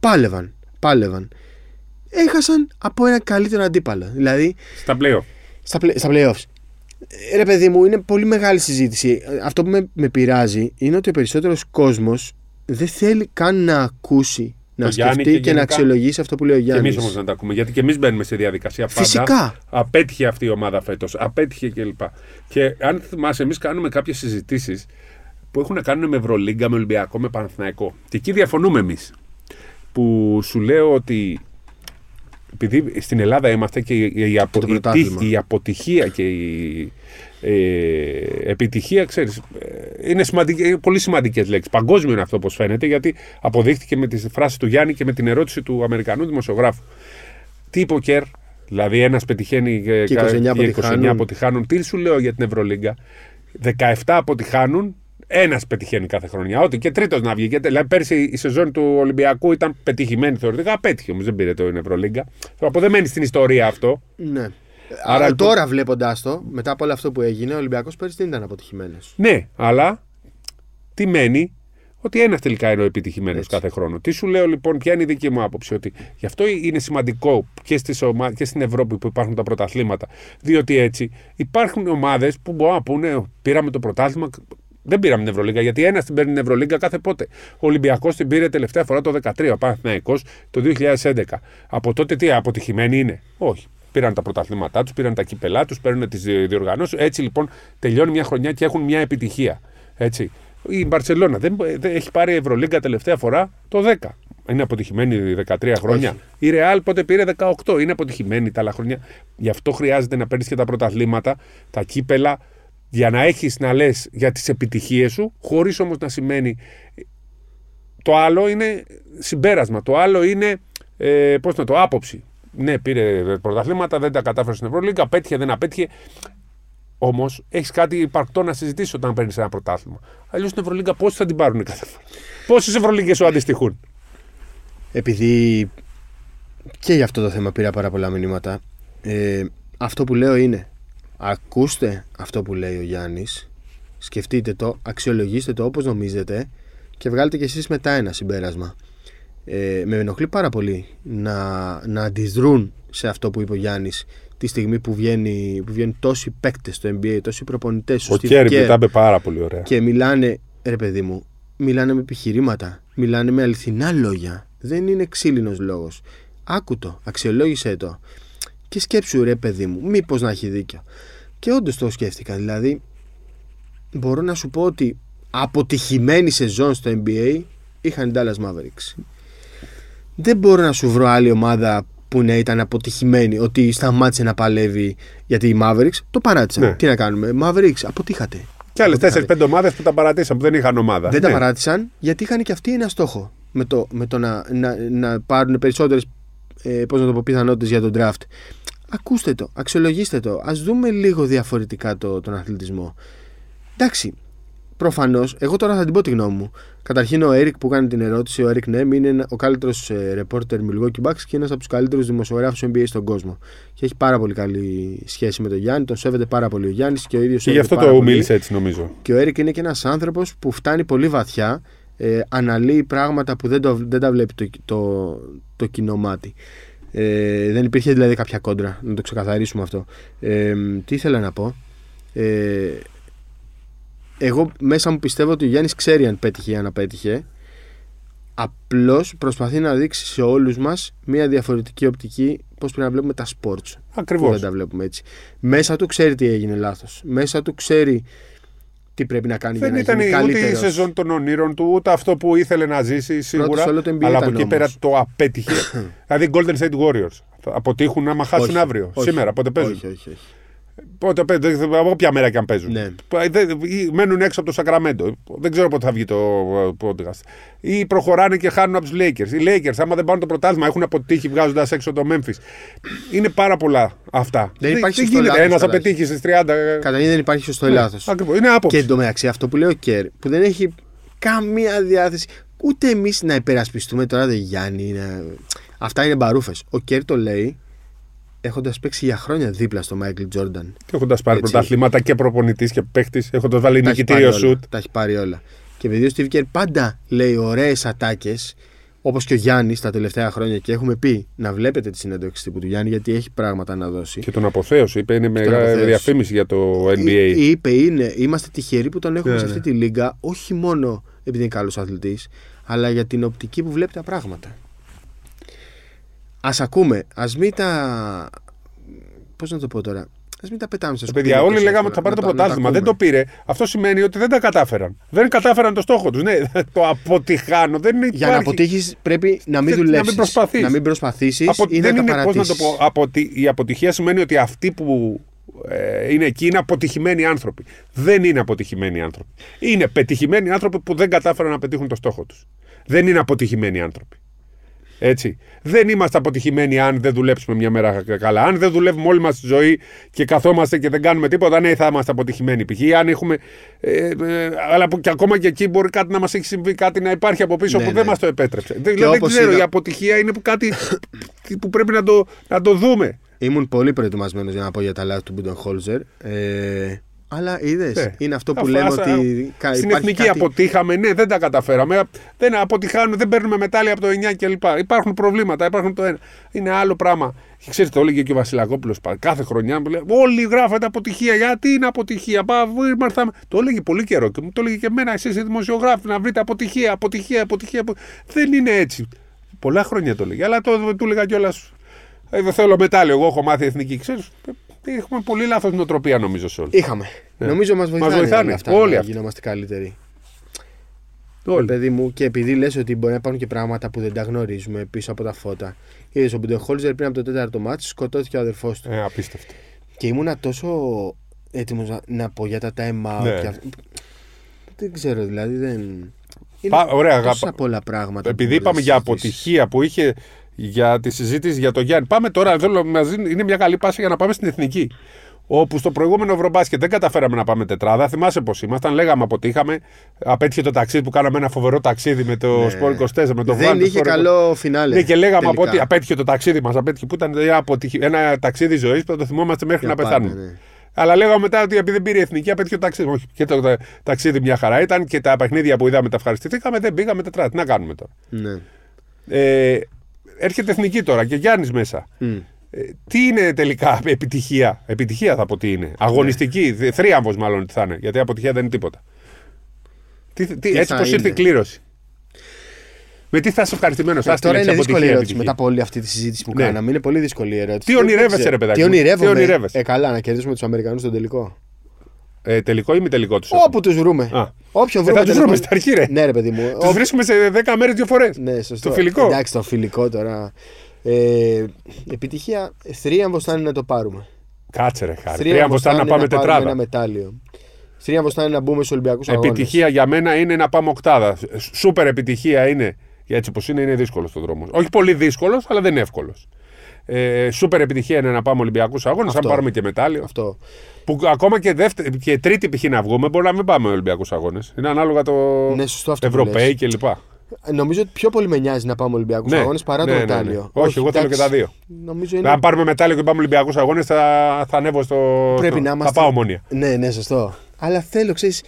B: Πάλευαν. Πάλευαν. Έχασαν από ένα καλύτερο αντίπαλο. Δηλαδή
C: Στα playoff.
B: στα, play, στα playoffs. Ε, Ρε παιδί μου, είναι πολύ μεγάλη συζήτηση. Ε, Αυτό που με, με πειράζει είναι ότι ο περισσότερος κόσμος δεν θέλει καν να ακούσει, να
C: Το Γιάννη
B: σκεφτεί
C: και
B: και, να
C: γενικά-
B: αξιολογήσει αυτό που λέει ο
C: Και
B: Γιάννης.
C: εμεί όμως να τα ακούμε. Γιατί και εμείς μπαίνουμε στη διαδικασία πάντα.
B: Φυσικά.
C: Απέτυχε αυτή η ομάδα φέτος. Απέτυχε κλπ. Και αν θυμάσαι, εμείς κάνουμε κάποιες συζητήσεις που έχουν να κάνουν με Ευρωλίγκα, με Ολυμπιακό, με Παναθηναϊκό. Και εκεί διαφωνούμε εμείς. Που σου λέω ότι επειδή στην Ελλάδα είμαστε και η, η, απο-
B: το
C: η
B: πρωτάθλημα.
C: τύχη, η αποτυχία και η ε, επιτυχία, ξέρεις, ε, είναι σημαντικές, πολύ σημαντικές λέξεις. Παγκόσμιο είναι αυτό όπως φαίνεται, γιατί αποδείχτηκε με τη φράση του Γιάννη και με την ερώτηση του Αμερικανού δημοσιογράφου. Τι είπε ο Κέρ, δηλαδή ένας πετυχαίνει ε,
B: Και
C: κα-
B: 29
C: και 29
B: αποτυχάνουν.
C: αποτυχάνουν. Τι σου λέω για την Ευρωλίγκα; 17 αποτυχάνουν, ένας πετυχαίνει κάθε χρονιά. Ό,τι και τρίτος να βγει. Γιατί, Δηλαδή, πέρσι η σεζόν του Ολυμπιακού ήταν πετυχημένη θεωρητικά. Απέτυχε όμως, δεν πήρε το Ευρωλίγκα. Από δεν μένει στην ιστορία αυτό.
B: Ναι.
C: Άρα,
B: Άρα
C: λοιπόν-
B: τώρα βλέποντάς το, μετά από όλο αυτό που έγινε, ο Ολυμπιακός πέρυσι δεν ήταν αποτυχημένος.
C: Ναι, αλλά τι μένει, ότι ένα τελικά είναι ο επιτυχημένος
B: Έτσι.
C: κάθε χρόνο. Τι σου λέω λοιπόν, ποια είναι η δική μου άποψη, ότι γι' αυτό είναι σημαντικό και, στις ομα... και στην Ευρώπη που υπάρχουν τα πρωταθλήματα. Διότι έτσι υπάρχουν ομάδες που μπορούν να πούνε, πήραμε το πρωτάθλημα. Δεν πήραμε την Ευρωλίγκα, γιατί ένας την παίρνει την Ευρωλίγκα κάθε πότε. Ο Ολυμπιακός την πήρε τελευταία φορά το 2013, ο Παναθηναϊκός το 2011. Από τότε τι αποτυχημένοι είναι; Όχι. Πήραν τα πρωταθλήματά τους, πήραν τα κύπελά τους, παίρνουν τις διοργανώσεις. Έτσι λοιπόν τελειώνει μια χρονιά και έχουν μια επιτυχία. Έτσι. Η Μπαρσελόνα δεν, δεν έχει πάρει Ευρωλίγκα τελευταία φορά το 10. Είναι αποτυχημένη 13 χρόνια.
B: Όχι.
C: Η Ρεάλ πότε πήρε 18. Είναι αποτυχημένη τα άλλα χρόνια. Γι' αυτό χρειάζεται να παίρνεις και τα πρωταθλήματα, τα κύπελα, για να έχεις να λες για τις επιτυχίες σου, χωρίς όμως να σημαίνει. Το άλλο είναι συμπέρασμα. Το άλλο είναι. Ε, Πώς να το, άποψη. Ναι, πήρε πρωταθλήματα, δεν τα κατάφερε στην Ευρωλίγκα, απέτυχε, δεν απέτυχε. Όμως έχεις κάτι υπαρκτό να συζητήσεις όταν παίρνεις ένα πρωτάθλημα. Αλλιώς στην Ευρωλίγκα πόσοι θα την πάρουν κάθε φορά. Πόσες Ευρωλίγκες σου αντιστοιχούν;
B: Επειδή και για αυτό το θέμα πήρα πάρα πολλά μηνύματα. Ε, αυτό που λέω είναι ακούστε αυτό που λέει ο Γιάννης σκεφτείτε το, αξιολογήστε το όπως νομίζετε και βγάλετε κι εσείς μετά ένα συμπέρασμα. Ε, με ενοχλεί πάρα πολύ να, να αντιδρούν σε αυτό που είπε ο Γιάννης τη στιγμή που, βγαίνει, που βγαίνουν τόσοι παίκτες στο NBA, τόσοι προπονητές
C: Ο
B: Steve
C: Κέρι
B: Kerr,
C: τα είπε πάρα πολύ ωραία.
B: και μιλάνε, ρε παιδί μου, μιλάνε με επιχειρήματα, μιλάνε με αληθινά λόγια. Δεν είναι ξύλινος λόγος. Άκου το, αξιολόγησέ το. Και σκέψου ρε παιδί μου, μήπως να έχει δίκιο. Και όντως το σκέφτηκα, δηλαδή μπορώ να σου πω ότι αποτυχημένη σεζόν στο NBA είχαν οι Dallas Mavericks. Δεν μπορώ να σου βρω άλλη ομάδα που να ήταν αποτυχημένη, ότι σταμάτησε να παλεύει γιατί οι Mavericks το παράτησαν.
C: Ναι.
B: Τι να κάνουμε, Mavericks αποτύχατε.
C: Και άλλες
B: Αποτύχατε.
C: 4-5 ομάδες που τα παρατήσαν, που δεν είχαν ομάδα.
B: Δεν τα
C: Ναι.
B: παράτησαν γιατί είχαν και αυτοί ένα στόχο. Με το, με το να, να, να πάρουν περισσότερες ε, πώς να το πω, πιθανότητες για τον draft. Ακούστε το, αξιολογήστε το. Α δούμε λίγο διαφορετικά το, τον αθλητισμό. Εντάξει, προφανώς, εγώ τώρα θα την πω τη γνώμη μου. Καταρχήν, ο Έρικ που κάνει την ερώτηση, ο Έρικ Νέμ είναι ένα- ο καλύτερος ρεπόρτερ Milwaukee Bucks και ένας από τους καλύτερους δημοσιογράφους NBA στον κόσμο. Και έχει πάρα πολύ καλή σχέση με τον Γιάννη, τον σέβεται πάρα πολύ ο Γιάννης και ο ίδιος
C: Και γι' αυτό το μίλησε έτσι, νομίζω.
B: και ο Έρικ είναι και ένας άνθρωπος που φτάνει πολύ βαθιά, ε, αναλύει πράγματα που δεν, το, δεν τα βλέπει το, το, το κοινό μάτι. Ε, δεν υπήρχε δηλαδή κάποια κόντρα, να το ξεκαθαρίσουμε αυτό. Ε, τι ήθελα να πω. Ε, εγώ μέσα μου πιστεύω ότι ο Γιάννης ξέρει αν πέτυχε ή αν απέτυχε. Απλώς προσπαθεί να δείξει σε όλους μας μια διαφορετική οπτική πώς πρέπει να βλέπουμε τα sports που
C: Ακριβώς.
B: δεν τα βλέπουμε έτσι. Μέσα του ξέρει τι έγινε λάθος. Μέσα του ξέρει τι πρέπει να κάνει
C: Δεν
B: για να
C: ήταν
B: γίνει
C: ούτε η
B: καλύτερος.
C: σεζόν των ονείρων του, ούτε αυτό που ήθελε να ζήσει σίγουρα.
B: σε όλο το NBA
C: αλλά από
B: ήταν
C: εκεί πέρα
B: όμως.
C: το απέτυχε. δηλαδή Golden State Warriors. Θα αποτύχουν άμα χάσουν
B: Όχι,
C: αύριο.
B: όχι,
C: Σήμερα, πότε παίζουν.
B: Όχι, όχι, όχι.
C: Πότε παίζουν, από ποια μέρα και αν παίζουν.
B: Ναι.
C: Πα- δεν- ή μένουν έξω από το Σακραμέντο. Δεν ξέρω πότε θα βγει το ε, podcast. Ή προχωράνε και χάνουν από τους Lakers. Οι Lakers, άμα δεν πάρουν το πρωτάθλημα, έχουν αποτύχει βγάζοντας έξω το Memphis. Είναι πάρα πολλά αυτά.
B: Δεν υπάρχει
C: δεν
B: σωστό
C: γίνεται;
B: λάθος,
C: ένας
B: καλά.
C: απετύχει στις 30. ε,
B: Καταρχήν δεν υπάρχει σωστό ή
C: ναι,
B: λάθος.
C: ακριβώς. Είναι άποψη.
B: Και εντωμεταξύ αυτό που λέει ο Κέρ, που δεν έχει καμία διάθεση ούτε εμείς να υπερασπιστούμε τώρα δεν Γιάννη. Να... Αυτά είναι μπαρούφες. Ο Κέρ το λέει έχοντας παίξει για χρόνια δίπλα στο Μάικλ Τζόρνταν.
C: Και έχοντας πάρει
B: Έτσι.
C: πρωταθλήματα και προπονητής και παίχτη, έχοντας βάλει
B: Τα έχει
C: νικητήριο
B: πάρει όλα.
C: σουτ.
B: Τα έχει πάρει όλα. Και επειδή ο Steve Kerr πάντα λέει ωραίες ατάκες, όπως και ο Γιάννης τα τελευταία χρόνια, και έχουμε πει να βλέπετε τη συνέντευξη τύπου του Γιάννη, γιατί έχει πράγματα να δώσει.
C: Και τον αποθέωσε. Είπε είναι μεγάλη
B: αποθέωσε.
C: διαφήμιση για το
B: Εί-
C: NBA.
B: Είπε, είναι, είμαστε τυχεροί που τον έχουμε
C: Ναι,
B: σε
C: ναι.
B: αυτή τη λίγα, όχι μόνο επειδή είναι καλός αθλητής, αλλά για την οπτική που βλέπει τα πράγματα. Α ακούμε, ας μην τα. Πώς να το πω τώρα; Α μην τα πετάμε στα
C: Ε,
B: σκουπίδια.
C: Παιδιά, όλοι
B: τόσα
C: λέγαμε
B: φορά.
C: ότι θα πάρει
B: Να
C: το
B: τα- να τα
C: πρωτάθλημα. Δεν το
B: ακούμε.
C: πήρε. Αυτό σημαίνει ότι δεν τα κατάφεραν. Δεν κατάφεραν το στόχο τους. Ναι, το αποτυχάνω. Δεν είναι
B: Για να αποτύχεις πρέπει να μην
C: Δεν- να
B: δουλέψεις.
C: μην προσπαθείς.
B: Να μην προσπαθήσεις
C: Απο...
B: ή
C: δεν
B: να τα
C: είναι, πώς να το
B: παρατήσεις.
C: πω, αποτι... η αποτυχία σημαίνει ότι αυτοί που ε, είναι εκεί είναι αποτυχημένοι άνθρωποι. Δεν είναι αποτυχημένοι άνθρωποι. Είναι πετυχημένοι άνθρωποι που δεν κατάφεραν να πετύχουν το στόχο τους. Δεν είναι αποτυχημένοι άνθρωποι. Έτσι. Δεν είμαστε αποτυχημένοι αν δεν δουλέψουμε μια μέρα καλά. Αν δεν δουλεύουμε όλη μας τη ζωή και καθόμαστε και δεν κάνουμε τίποτα, ναι, θα είμαστε αποτυχημένοι. Π.χ. αν έχουμε. Ε, ε, αλλά που και ακόμα και εκεί μπορεί κάτι να μας έχει συμβεί, κάτι να υπάρχει από πίσω
B: Ναι,
C: που
B: ναι.
C: δεν μας το επέτρεψε. Δεν, δηλαδή, δεν
B: όπως
C: ξέρω,
B: είδα-
C: η αποτυχία είναι που κάτι που πρέπει να το, να το δούμε.
B: Ήμουν πολύ προετοιμασμένος για να πω για τα λάθη του Μπούντενχόλζερ. Ε, αλλά είδες,
C: Ναι.
B: είναι αυτό που
C: Αφού
B: λέμε
C: άσα-
B: ότι. κα-
C: Στην
B: υπάρχει
C: εθνική
B: κάτι-
C: αποτύχαμε, ναι, δεν τα καταφέραμε. Δεν αποτυχάνουμε, δεν παίρνουμε μετάλλια από το 9 κλπ. Υπάρχουν προβλήματα, υπάρχουν το ένα. Είναι άλλο πράγμα. Και ξέρετε, το έλεγε και ο Βασιλακόπουλος κάθε χρονιά. Μου λέει, Όλοι γράφετε αποτυχία. Γιατί είναι αποτυχία; Πα, βου, ήμασταν- Το έλεγε πολύ καιρό και μου το έλεγε και εμένα. Εσείς οι δημοσιογράφοι να βρείτε αποτυχία, αποτυχία, αποτυχία. απο- Δεν είναι έτσι. Πολλά χρόνια το έλεγε. Αλλά το, του έλεγα κιόλας. Ε, δεν θέλω μετάλλιο. Εγώ έχω μάθει εθνική. Ξέρεις, ε, έχουμε πολύ λάθος νοοτροπία νομίζω σε όλους.
B: Είχαμε.
C: Ναι.
B: Νομίζω μας βοηθάνε,
C: βοηθάνε,
B: όλα αυτά
C: όλοι
B: να
C: αυτοί.
B: γινόμαστε καλύτεροι.
C: Όλοι.
B: Ε, παιδί μου, και επειδή λες ότι μπορεί να υπάρχουν και πράγματα που δεν τα γνωρίζουμε πίσω από τα φώτα. Είδες ο Μπουντεχόλζερ πριν από το τέταρτο μάτι σκοτώθηκε ο αδερφός του.
C: Ε, απίστευτο.
B: Και ήμουνα τόσο έτοιμος να, να πω για τα time out.
C: Ναι.
B: Και αυ- Δεν ξέρω, δηλαδή δεν. Είναι
C: Πα- ωραία,
B: τόσα
C: αγάπη.
B: πολλά πράγματα. που
C: Επειδή
B: μπορείς
C: είπαμε
B: να
C: για
B: συζητήσεις.
C: αποτυχία που είχε για τη συζήτηση για το Γιάννη. Πάμε τώρα, θέλω μαζί, είναι μια καλή πάση για να πάμε στην εθνική. Όπου στο προηγούμενο Ευρωμπάσκετ δεν καταφέραμε να πάμε τετράδα. Θυμάσαι πώς ήμασταν, λέγαμε αποτύχαμε. Απέτυχε το ταξίδι που κάναμε ένα φοβερό ταξίδι με το
B: Ναι.
C: Σπορ 24. Με το
B: Δεν
C: Βάν του
B: είχε
C: Sport 24.
B: καλό φινάλε.
C: Ναι, και λέγαμε
B: τελικά.
C: ότι απέτυχε το ταξίδι μας. Απέτυχε που ήταν ένα, αποτυχη- ένα ταξίδι ζωής που θα το θυμόμαστε μέχρι
B: Για
C: να
B: πάντα,
C: πεθάνουμε.
B: ναι.
C: Αλλά λέγαμε μετά ότι επειδή δεν πήρε η εθνική, απέτυχε το ταξίδι. Όχι, και το τα- ταξίδι μια χαρά ήταν και τα παιχνίδια που είδαμε τα ευχαριστηθήκαμε. Δεν πήγαμε τετράδα. Τι να κάνουμε τώρα.
B: Ναι.
C: Ε, έρχεται εθνική τώρα και Γιάννης μέσα.
B: Μμ.
C: Ε, τι είναι τελικά επιτυχία; Επιτυχία θα πω τι είναι. Αγωνιστική, ναι. θρίαμβο μάλλον ότι θα είναι. Γιατί αποτυχία δεν είναι τίποτα. Τι, τι,
B: Τι
C: έτσι
B: θα
C: πώς ήρθε η
B: είναι;
C: κλήρωση; Με τι θα είσαι ευχαριστημένος, θα
B: Ε, Τώρα είναι δύσκολη η ερώτηση
C: επιτυχία.
B: μετά από όλη αυτή τη συζήτηση που
C: Ναι.
B: κάναμε. Είναι πολύ δύσκολη η ερώτηση.
C: Τι
B: Δεν
C: ονειρεύεσαι,
B: ξέρω.
C: ρε παιδάκι
B: Τι
C: μου;
B: ονειρεύομαι;
C: Τι ονειρεύεσαι;
B: Ε, καλά, να κερδίσουμε τους Αμερικανούς στον τελικό.
C: Ε, τελικό ή μη τελικό τους.
B: Όπου τους βρούμε.
C: Α.
B: Όποιον
C: Ε,
B: βρούμε.
C: θα τους
B: τέλος
C: βρούμε
B: πάντων.
C: στην αρχή, ρε.
B: Ναι, ρε παιδί μου.
C: Τους βρίσκουμε σε 10 μέρες δύο φορές.
B: Ναι, σωστό.
C: Στο φιλικό.
B: Εντάξει, το φιλικό τώρα. Ε, επιτυχία. Θρίαμβος θα είναι να το πάρουμε.
C: Κάτσε ρε χάρη.
B: Θρίαμβος
C: Τρίαμβο θα είναι να πάμε
B: πάρουμε
C: τετράδα.
B: Ένα μετάλλιο. Θρίαμβος θα είναι να μπούμε στους Ολυμπιακούς Αγώνες.
C: Επιτυχία για μένα είναι να πάμε οκτάδα. Σούπερ επιτυχία είναι. Για έτσι όπως είναι, είναι δύσκολος ο δρόμος. Όχι πολύ δύσκολος, αλλά δεν είναι εύκολος. Ε, σούπερ επιτυχία είναι να πάμε Ολυμπιακούς αγώνες, αν
B: Αυτό.
C: πάρουμε και μετάλλιο.
B: Αυτό.
C: Που ακόμα και, δεύτερη, και τρίτη π.χ. να βγούμε, μπορεί να μην πάμε Ολυμπιακούς αγώνες. Είναι ανάλογα το
B: Ναι, σωστό αυτό που
C: Ευρωπαίοι κλπ.
B: Ε, Νομίζω ότι πιο πολύ με νοιάζει να πάμε Ολυμπιακούς
C: Ναι,
B: Αγώνες παρά
C: ναι,
B: το
C: ναι, ναι.
B: μετάλλιο.
C: Όχι, εγώ θέλω και τα δύο.
B: Νομίζω είναι.
C: Αν πάρουμε μετάλλιο και πάμε Ολυμπιακούς αγώνες, θα, θα ανέβω στο.
B: Πρέπει
C: στο-
B: να
C: Θα
B: είμαστε.
C: πάω μόνια.
B: Ναι, ναι, σωστό. Αλλά θέλω, ξέρεις,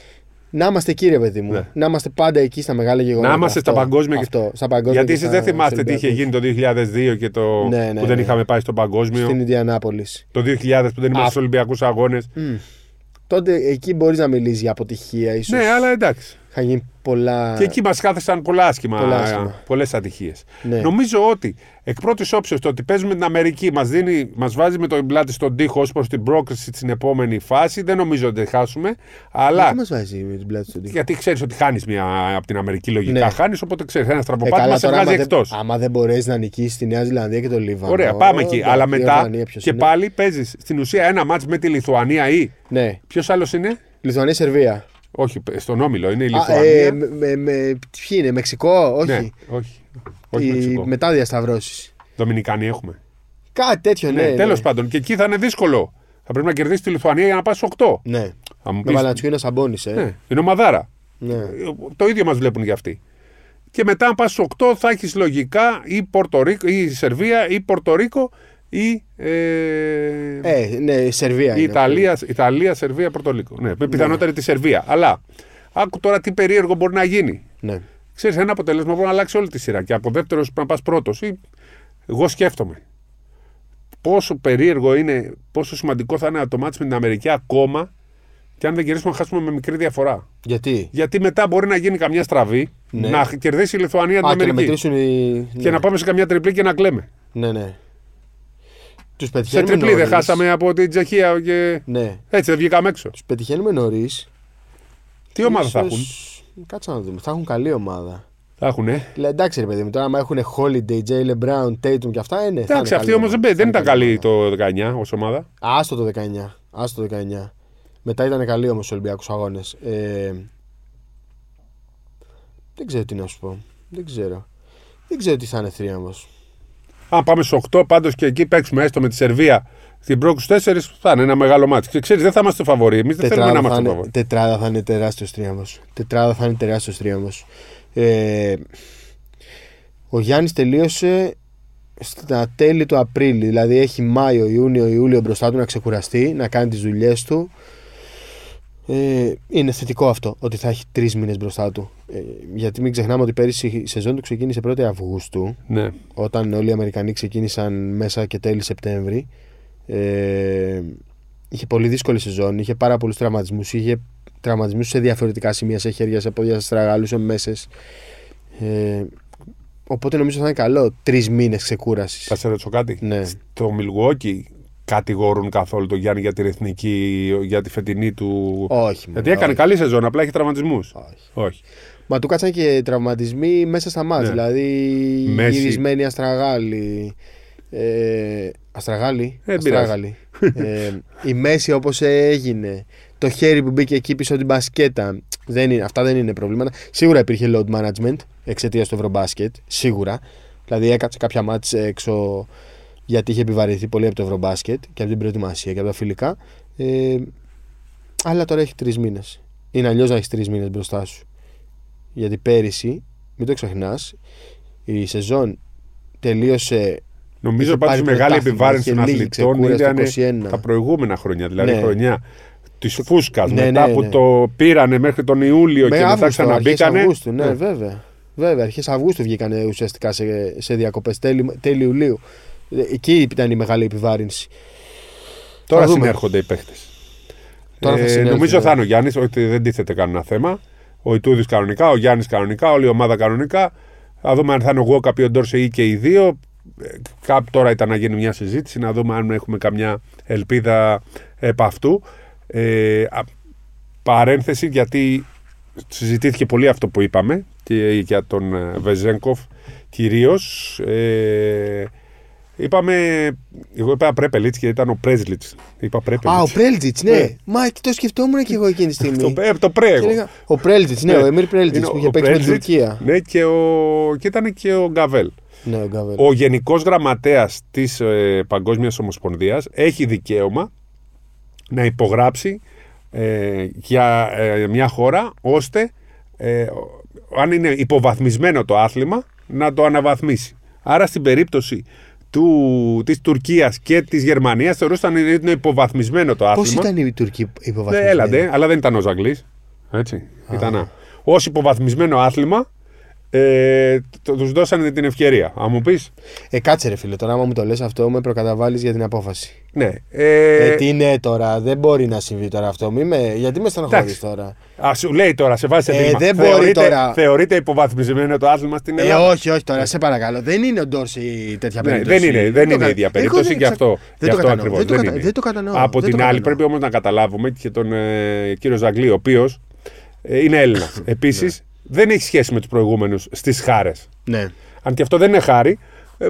B: να είμαστε εκεί, ρε παιδί μου.
C: Ναι.
B: Να είμαστε πάντα εκεί στα μεγάλα γεγονότα.
C: Να είμαστε στα
B: Αυτό,
C: παγκόσμια. και-
B: Αυτό, στα παγκόσμια.
C: Γιατί
B: και
C: εσείς
B: στα-
C: δεν θυμάστε
B: στους
C: τι είχε γίνει το 2002 και το
B: Ναι, ναι,
C: που δεν
B: ναι.
C: είχαμε πάει στο παγκόσμιο.
B: Στην Ινδιανάπολης.
C: Το 2000 που δεν ήμασταν
B: Α.
C: στους Ολυμπιακούς αγώνες.
B: Τότε εκεί μπορείς να μιλήσεις για αποτυχία, ίσως.
C: Ναι, αλλά εντάξει.
B: Είχαν γίνει πολλά.
C: Και εκεί μας κάθεσαν πολλά άσχημα,
B: Πολλά άσχημα.
C: πολλές ατυχίες.
B: Ναι.
C: Νομίζω ότι εκ πρώτης όψεως το ότι παίζουμε την Αμερική μας μας βάζει με το πλάτη στον τοίχο ως προς την πρόκριση στην επόμενη φάση. Δεν νομίζω ότι θα χάσουμε. Αλλά
B: Τι μας βάζει με την πλάτη στον τοίχο;
C: γιατί ξέρεις ότι χάνεις από την Αμερική λογικά.
B: Ναι.
C: Χάνεις, οπότε ξέρεις ένα
B: Ε,
C: στραβοπάτι
B: καλά,
C: μα σε
B: τώρα,
C: βγάζει
B: άμα δεν,
C: εκτός.
B: άμα δεν μπορέσει να νικήσεις τη Νέα Ζηλανδία και το Λίβανο.
C: Ωραία, πάμε εκεί.
B: εντάξει,
C: Αλλά
B: η
C: μετά
B: Ορδανία ποιος
C: και
B: είναι;
C: πάλι παίζεις στην ουσία ένα μάτς με τη Λιθουανία ή.
B: Ναι,
C: Ποιος άλλος είναι;
B: Λιθουανία-Σερβία.
C: Όχι, στον Όμιλο είναι η
B: Α,
C: Λιθουανία.
B: ε, με, με, με- ποιοι είναι, Μεξικό, όχι.
C: Ναι, όχι. Όχι
B: Οι
C: Μεξικό.
B: μετά διασταυρώσει.
C: Δομινικάνοι έχουμε.
B: Κάτι τέτοιο, ναι.
C: Ναι,
B: ναι.
C: τέλος πάντων. Και εκεί θα είναι δύσκολο. Θα πρέπει να κερδίσει τη Λιθουανία για να πας 8.
B: Ναι.
C: Θα μου
B: Με
C: πεις,
B: Βαλαντσιούνα Σαμπόνι, ε.
C: ναι, είναι ομαδάρα.
B: Ναι.
C: Το ίδιο μας βλέπουν και αυτοί. Και μετά, αν πας 8, θα έχεις λογικά ή, Πορτορίκο, ή Σερβία ή Πορτορίκο ή. Ε,
B: Ε, ναι, η Σερβία
C: η
B: είναι.
C: Ιταλία, Ιταλία, Σερβία, Πορτορίκο. Ναι, με πιθανότερη τη Σερβία. Αλλά άκου τώρα τι περίεργο μπορεί να γίνει.
B: Ναι.
C: Ξέρεις, ένα αποτέλεσμα μπορεί να αλλάξει όλη τη σειρά. Και από δεύτερος να πας πρώτος. Εγώ σκέφτομαι. Πόσο περίεργο είναι, πόσο σημαντικό θα είναι το μάτι με την Αμερική ακόμα και αν δεν κερδίσουμε να χάσουμε με μικρή διαφορά.
B: Γιατί;
C: Γιατί μετά μπορεί να γίνει καμιά στραβή,
B: Ναι.
C: να κερδίσει η Λιθουανία την
B: Α, και να
C: Αμερική.
B: μετρήσουν οι.
C: Και να πάμε σε καμιά τριπλή και να κλαίμε.
B: Ναι, ναι. Τους
C: Σε
B: πετυχαίνουμε.
C: τριπλή δεν
B: νωρίς.
C: χάσαμε από την Τσεχία και.
B: Ναι.
C: Έτσι δεν βγήκαμε έξω.
B: Τους πετυχαίνουμε νωρίς.
C: Τι ομάδα θα έχουν;
B: Κάτσε να δούμε. Θα έχουν καλή ομάδα.
C: Θα έχουν, ε.
B: Λέει, εντάξει ρε παιδί μου, τώρα άμα έχουν Holiday, Jalen Brown, Tatum και αυτά είναι.
C: Εντάξει, αυτή όμως δεν, δεν ήταν καλή το 19 ως ομάδα.
B: Άστο το 19. Άστο το 19. Μετά ήταν καλή όμως στου Ολυμπιακού Αγώνες. Ε, δεν ξέρω τι να σου πω. Δεν ξέρω. Δεν ξέρω τι θα είναι θρίαμβο.
C: Αν πάμε στους 8, πάντως και εκεί παίξουμε έστω με τη Σερβία στην πρώτη στους 4, θα είναι ένα μεγάλο μάτι. Και ξέρεις, δεν θα είμαστε φαβοροί. Εμείς δεν θέλουμε να
B: Τετράδα θα,
C: είμαστε
B: είναι,
C: φαβοροί.
B: τετράδα θα είναι τεράστιος τρίαμβο. Τετράδα θα είναι τεράστιος τρίαμβο. Ε, ο Γιάννης τελείωσε στα τέλη του Απρίλη. Δηλαδή έχει Μάιο, Ιούνιο, Ιούλιο μπροστά του να ξεκουραστεί, να κάνει τις δουλειές του. Ε, είναι θετικό αυτό ότι θα έχει τρεις μήνες μπροστά του. Ε, γιατί μην ξεχνάμε ότι πέρυσι η σεζόν του ξεκίνησε 1η Αυγούστου
C: Ναι.
B: όταν όλοι οι Αμερικανοί ξεκίνησαν μέσα και τέλη Σεπτέμβρη. Ε, είχε πολύ δύσκολη σεζόν, είχε πάρα πολλούς τραυματισμούς. Είχε τραυματισμούς σε διαφορετικά σημεία, σε χέρια, σε πόδια, σε στραγάλους, σε μέσες. Ε, οπότε νομίζω θα είναι καλό τρεις μήνες ξεκούρασης.
C: Θα σε ρωτήσω κάτι.
B: Ναι.
C: Στο Milwaukee κατηγορούν καθόλου τον Γιάννη για την εθνική, για τη φετινή του.
B: Όχι.
C: Γιατί
B: μωρέ,
C: έκανε
B: όχι.
C: καλή σεζόν, απλά έχει τραυματισμούς.
B: Όχι.
C: Όχι.
B: Μα του κάτσαν και τραυματισμοί μέσα στα μάτια.
C: Ναι.
B: Δηλαδή
C: Μέση.
B: γυρισμένοι αστραγάλοι. Ε, αστραγάλοι.
C: Ε, δεν πειράζει.
B: αστράγαλοι. ε, η μέση όπως έγινε. Το χέρι που μπήκε εκεί πίσω την μπασκέτα. Δεν είναι, αυτά δεν είναι προβλήματα. Σίγουρα υπήρχε load management εξαιτίας του Ευρωμπάσκετ. Σίγουρα. Δηλαδή έκατσε κάποια μάτια έξω γιατί είχε επιβαρυνθεί πολύ από το Ευρωμπάσκετ και από την προετοιμασία και από τα φιλικά. Ε, αλλά τώρα έχει τρεις μήνες. Είναι αλλιώς να έχεις τρεις μήνες μπροστά σου. Γιατί πέρυσι, μην το ξεχνάς, η σεζόν τελείωσε.
C: Νομίζω
B: Είχε
C: πάντως η
B: πάρει
C: μεγάλη
B: πρωτάθλημα,
C: επιβάρυνση των
B: είχε λίγη
C: αθλητών
B: ξεκούραση
C: ήταν
B: το 21.
C: τα προηγούμενα χρόνια. Δηλαδή
B: Ναι.
C: η χρονιά της φούσκας.
B: Ναι,
C: μετά
B: ναι,
C: που
B: ναι.
C: το πήρανε μέχρι τον Ιούλιο
B: Με
C: και μετά
B: Αύγουστο, αρχές
C: ξαναμπήκανε.
B: Αυγούστου, ναι,
C: Ναι.
B: βέβαια. Βέβαια, αρχές Αυγούστου βγήκαν ουσιαστικά σε, σε διακοπές τέλη, τέλη Ιουλίου. Ε, Εκεί ήταν η μεγάλη επιβάρυνση.
C: Τώρα
B: Θα δούμε.
C: συνέρχονται οι παίχτε.
B: Τώρα θα συνέλθουν,
C: νομίζω
B: ναι.
C: θα είναι ο Γιάννης, ότι δεν τίθεται κανένα θέμα. Ο Ιτούδης κανονικά, ο Γιάννης κανονικά, όλη η ομάδα κανονικά. Θα δούμε αν θα είναι ο Γουόκα ή ο Ντόρσε ή και οι δύο. Ε, Κάπου τώρα ήταν να γίνει μια συζήτηση, να δούμε αν έχουμε καμιά ελπίδα επ' αυτού. Ε, α- παρένθεση, γιατί συζητήθηκε πολύ αυτό που είπαμε και για τον ε, Βεζέγκοφ κυρίως. Ε, είπαμε, εγώ είπα Πρέπελιτ και ήταν ο Πρέσλιτ. Είπα Πρέπελιτ.
B: Α, ο Πρέλτζιτ, ναι.
C: Ναι.
B: Μα το σκεφτόμουν και εγώ εκείνη τη στιγμή.
C: Το, ε, το πρέ,
B: Και
C: εγώ.
B: έλεγα, ο Πρέλτζιτ, ναι,
C: Ναι.
B: ο Εμίρ Πρέλτζιτ
C: Είναι
B: που
C: ο-
B: είχε
C: ο
B: παίξει με την
C: Πρέλτζιτς,
B: Τουρκία.
C: Ναι, και, ο... και ήταν και ο Γκαβέλ.
B: Ναι, ο Γκαβέλ.
C: Ο Γενικός Γραμματέας της ε, Παγκόσμιας Ομοσπονδίας έχει δικαίωμα να υπογράψει ε, για ε, μια χώρα ώστε ε, ο- αν είναι υποβαθμισμένο το άθλημα να το αναβαθμίσει. Άρα στην περίπτωση του, της Τουρκίας και της Γερμανίας θεωρούσαν ότι είναι υποβαθμισμένο το
B: Πώς
C: άθλημα.
B: ήταν η Τουρκία
C: Ναι,
B: υποβαθμισμένη.
C: έλατε, αλλά δεν ήταν ο Ζαγκλής. Έτσι. Ήταν ως υποβαθμισμένο άθλημα ε, τους δώσανε την ευκαιρία. Αν μου πεις.
B: Ε, κάτσε ρε φίλε, τώρα άμα μου το λες αυτό με προκαταβάλεις για την απόφαση.
C: Ναι. Ε,
B: Ε, τι είναι τώρα, δεν μπορεί να συμβεί τώρα αυτό. Μη με, γιατί με στενοχωρείς
C: Εντάξει.
B: τώρα;
C: Α, σου λέει τώρα, σε βάση
B: Ε,
C: δίλημα.
B: δεν μπορεί
C: θεωρείται,
B: τώρα.
C: Θεωρείται υποβαθμισμένο το άθλημα στην
B: Ε,
C: Ελλάδα.
B: όχι, όχι τώρα, σε παρακαλώ. Δεν είναι ο Ντόρση τέτοια
C: Ναι,
B: περίπτωση.
C: δεν είναι, δεν
B: το
C: είναι
B: κα-
C: η ίδια
B: Εγώ
C: περίπτωση
B: δεν
C: γι' αυτό,
B: ξα-
C: γι'
B: δεν το
C: αυτό
B: κατανοώ,
C: ακριβώς.
B: Δεν, το
C: Δεν
B: κατα-
C: είναι.
B: δεν το κατανοώ.
C: Από
B: δεν
C: την
B: το
C: άλλη,
B: κατανοώ.
C: πρέπει όμως να καταλάβουμε και τον ε, κύριο Ζαγκλή, ο οποίος είναι Έλληνας. Επίσης, δεν έχει σχέση με τους προηγούμενους στις χάρες.
B: Ναι.
C: Αν και αυτό δεν είναι χάρη, ε,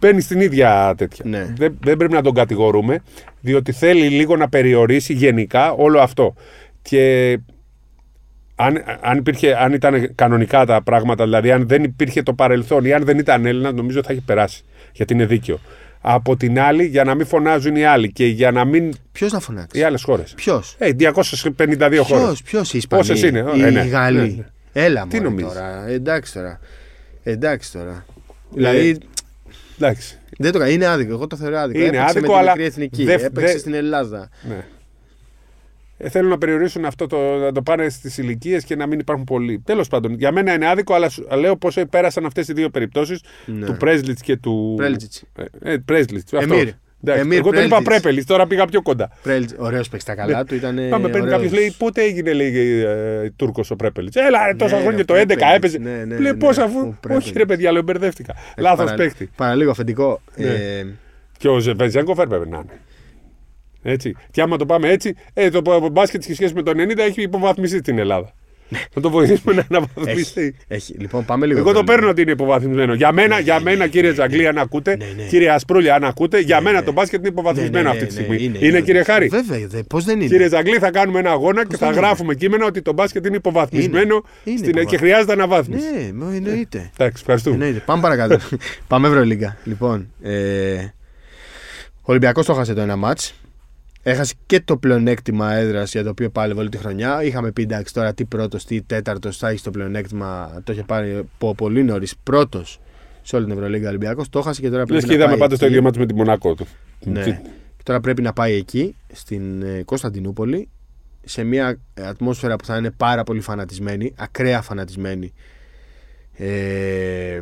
C: μπαίνει στην ίδια τέτοια.
B: Ναι.
C: Δεν, δεν πρέπει να τον κατηγορούμε, διότι θέλει λίγο να περιορίσει γενικά όλο αυτό. Και αν, αν, υπήρχε, αν ήταν κανονικά τα πράγματα, δηλαδή αν δεν υπήρχε το παρελθόν ή αν δεν ήταν Έλληνα, νομίζω θα έχει περάσει. Γιατί είναι δίκαιο. Από την άλλη, για να μην φωνάζουν οι άλλοι και για να μην.
B: Ποιος να φωνάξει;
C: οι άλλες χώρες.
B: Ποιος;
C: Ε, 252 χώρε.
B: Ποιος, ποιος οι Ισπανοί.
C: Πόσες είναι,
B: Οι,
C: ε, ναι.
B: οι Γάλλοι;
C: Ναι, ναι.
B: Έλα
C: Τι
B: μόνο
C: νομίζεις;
B: τώρα. Εντάξει τώρα. Εντάξει τώρα. Δηλαδή
C: Εντάξει.
B: δεν το κα- Είναι άδικο. Εγώ το θεωρώ άδικο.
C: Είναι
B: Έπαιξε
C: άδικο,
B: με την
C: αλλά
B: μικρή εθνική.
C: δε-
B: Έπαιξε
C: δε-
B: στην Ελλάδα.
C: Ναι. Ε, θέλουν να περιορίσουν αυτό, το, να το πάνε στις ηλικίες και να μην υπάρχουν πολλοί. Τέλος πάντων, για μένα είναι άδικο, αλλά σου- λέω πώ πέρασαν αυτές οι δύο περιπτώσεις
B: Ναι.
C: του Πρέσλιτς και του.
B: Πρέλτζιτς.
C: Ε, ε, Πρέσλιτς, αυτό.
B: Εμίρ.
C: Εντάξει,
B: Εμίρ
C: εγώ τον είπα
B: Πρέλτζιτς.
C: Πρέπελης, τώρα πήγα πιο κοντά.
B: Ωραίος παίξει τα καλά του. Ήταν.
C: Πάμε, παίρνει κάποιος λέει πότε έγινε λέει, ε, Τούρκος ο Πρέπελιτ. Έλα, ρε, τόσα
B: Ναι,
C: χρόνια
B: ο
C: το 11
B: Πρέπελιτς,
C: έπαιζε.
B: ναι, ναι,
C: λέει
B: ναι,
C: πώς
B: ο
C: αφού.
B: Πρέπελιτς.
C: Όχι, ρε παιδιά, λέω μπερδεύτηκα. Λάθος παίχτη.
B: Παραλίγο αφεντικό.
C: Ναι.
B: Ε,
C: Και ο Βεζέγκοφ έπρεπε να είναι. Έτσι. Και άμα το πάμε έτσι, ε, το μπάσκετ σε σχέση με το 90 έχει υποβαθμιστεί στην Ελλάδα. Να το βοηθήσουμε να αναβαθμιστεί.
B: Έχει, έχει. Λοιπόν, πάμε λίγο.
C: Εγώ το
B: πιο
C: παίρνω ότι είναι υποβαθμισμένο. Για μένα, για μένα κύριε Τζαγκλή, αν ακούτε,
B: Ναι, ναι.
C: κύριε Ασπρούλια, αν ακούτε, για μένα
B: ναι.
C: το μπάσκετ είναι υποβαθμισμένο
B: Ναι, ναι,
C: αυτή τη
B: ναι,
C: στιγμή.
B: είναι,
C: Είναι,
B: είναι.
C: κύριε Χάρη.
B: Βέβαια, δε, πώς δεν είναι.
C: Κύριε Τζαγκλή, θα κάνουμε ένα αγώνα και
B: Πώς
C: θα
B: δεν είναι.
C: γράφουμε κείμενα ότι το μπάσκετ είναι υποβαθμισμένο
B: Είναι. Είναι
C: στην- και
B: υποβαθμισμένο.
C: χρειάζεται αναβάθμιση.
B: Ναι, μα εννοείται.
C: Εντάξει, ευχαριστούμε.
B: εννοείται. Πάμε παρακάτω. Πάμε Ευρωλίγκα. Λοιπόν, ε, ο Ολυμπιακός το χάσε το ένα μάτς. Έχασε και το πλεονέκτημα έδρας για το οποίο πάλευε όλη τη χρονιά. Είχαμε πει εντάξει τώρα τι πρώτος, τι τέταρτος θα έχει το πλεονέκτημα. Το είχε πάρει από πολύ νωρίς πρώτος σε όλη την Ευρωλίγκα Ολυμπιακός. Το χάσε και τώρα
C: Λες
B: πρέπει
C: και
B: να
C: είδαμε
B: πάει
C: πάντα στο
B: εκεί.
C: ίδιο μάτι με τη Μονακό του.
B: Ναι. Και τώρα πρέπει να πάει εκεί, στην ε, Κωνσταντινούπολη, σε μια ατμόσφαιρα που θα είναι πάρα πολύ φανατισμένη, ακραία φανατισμένη, ε,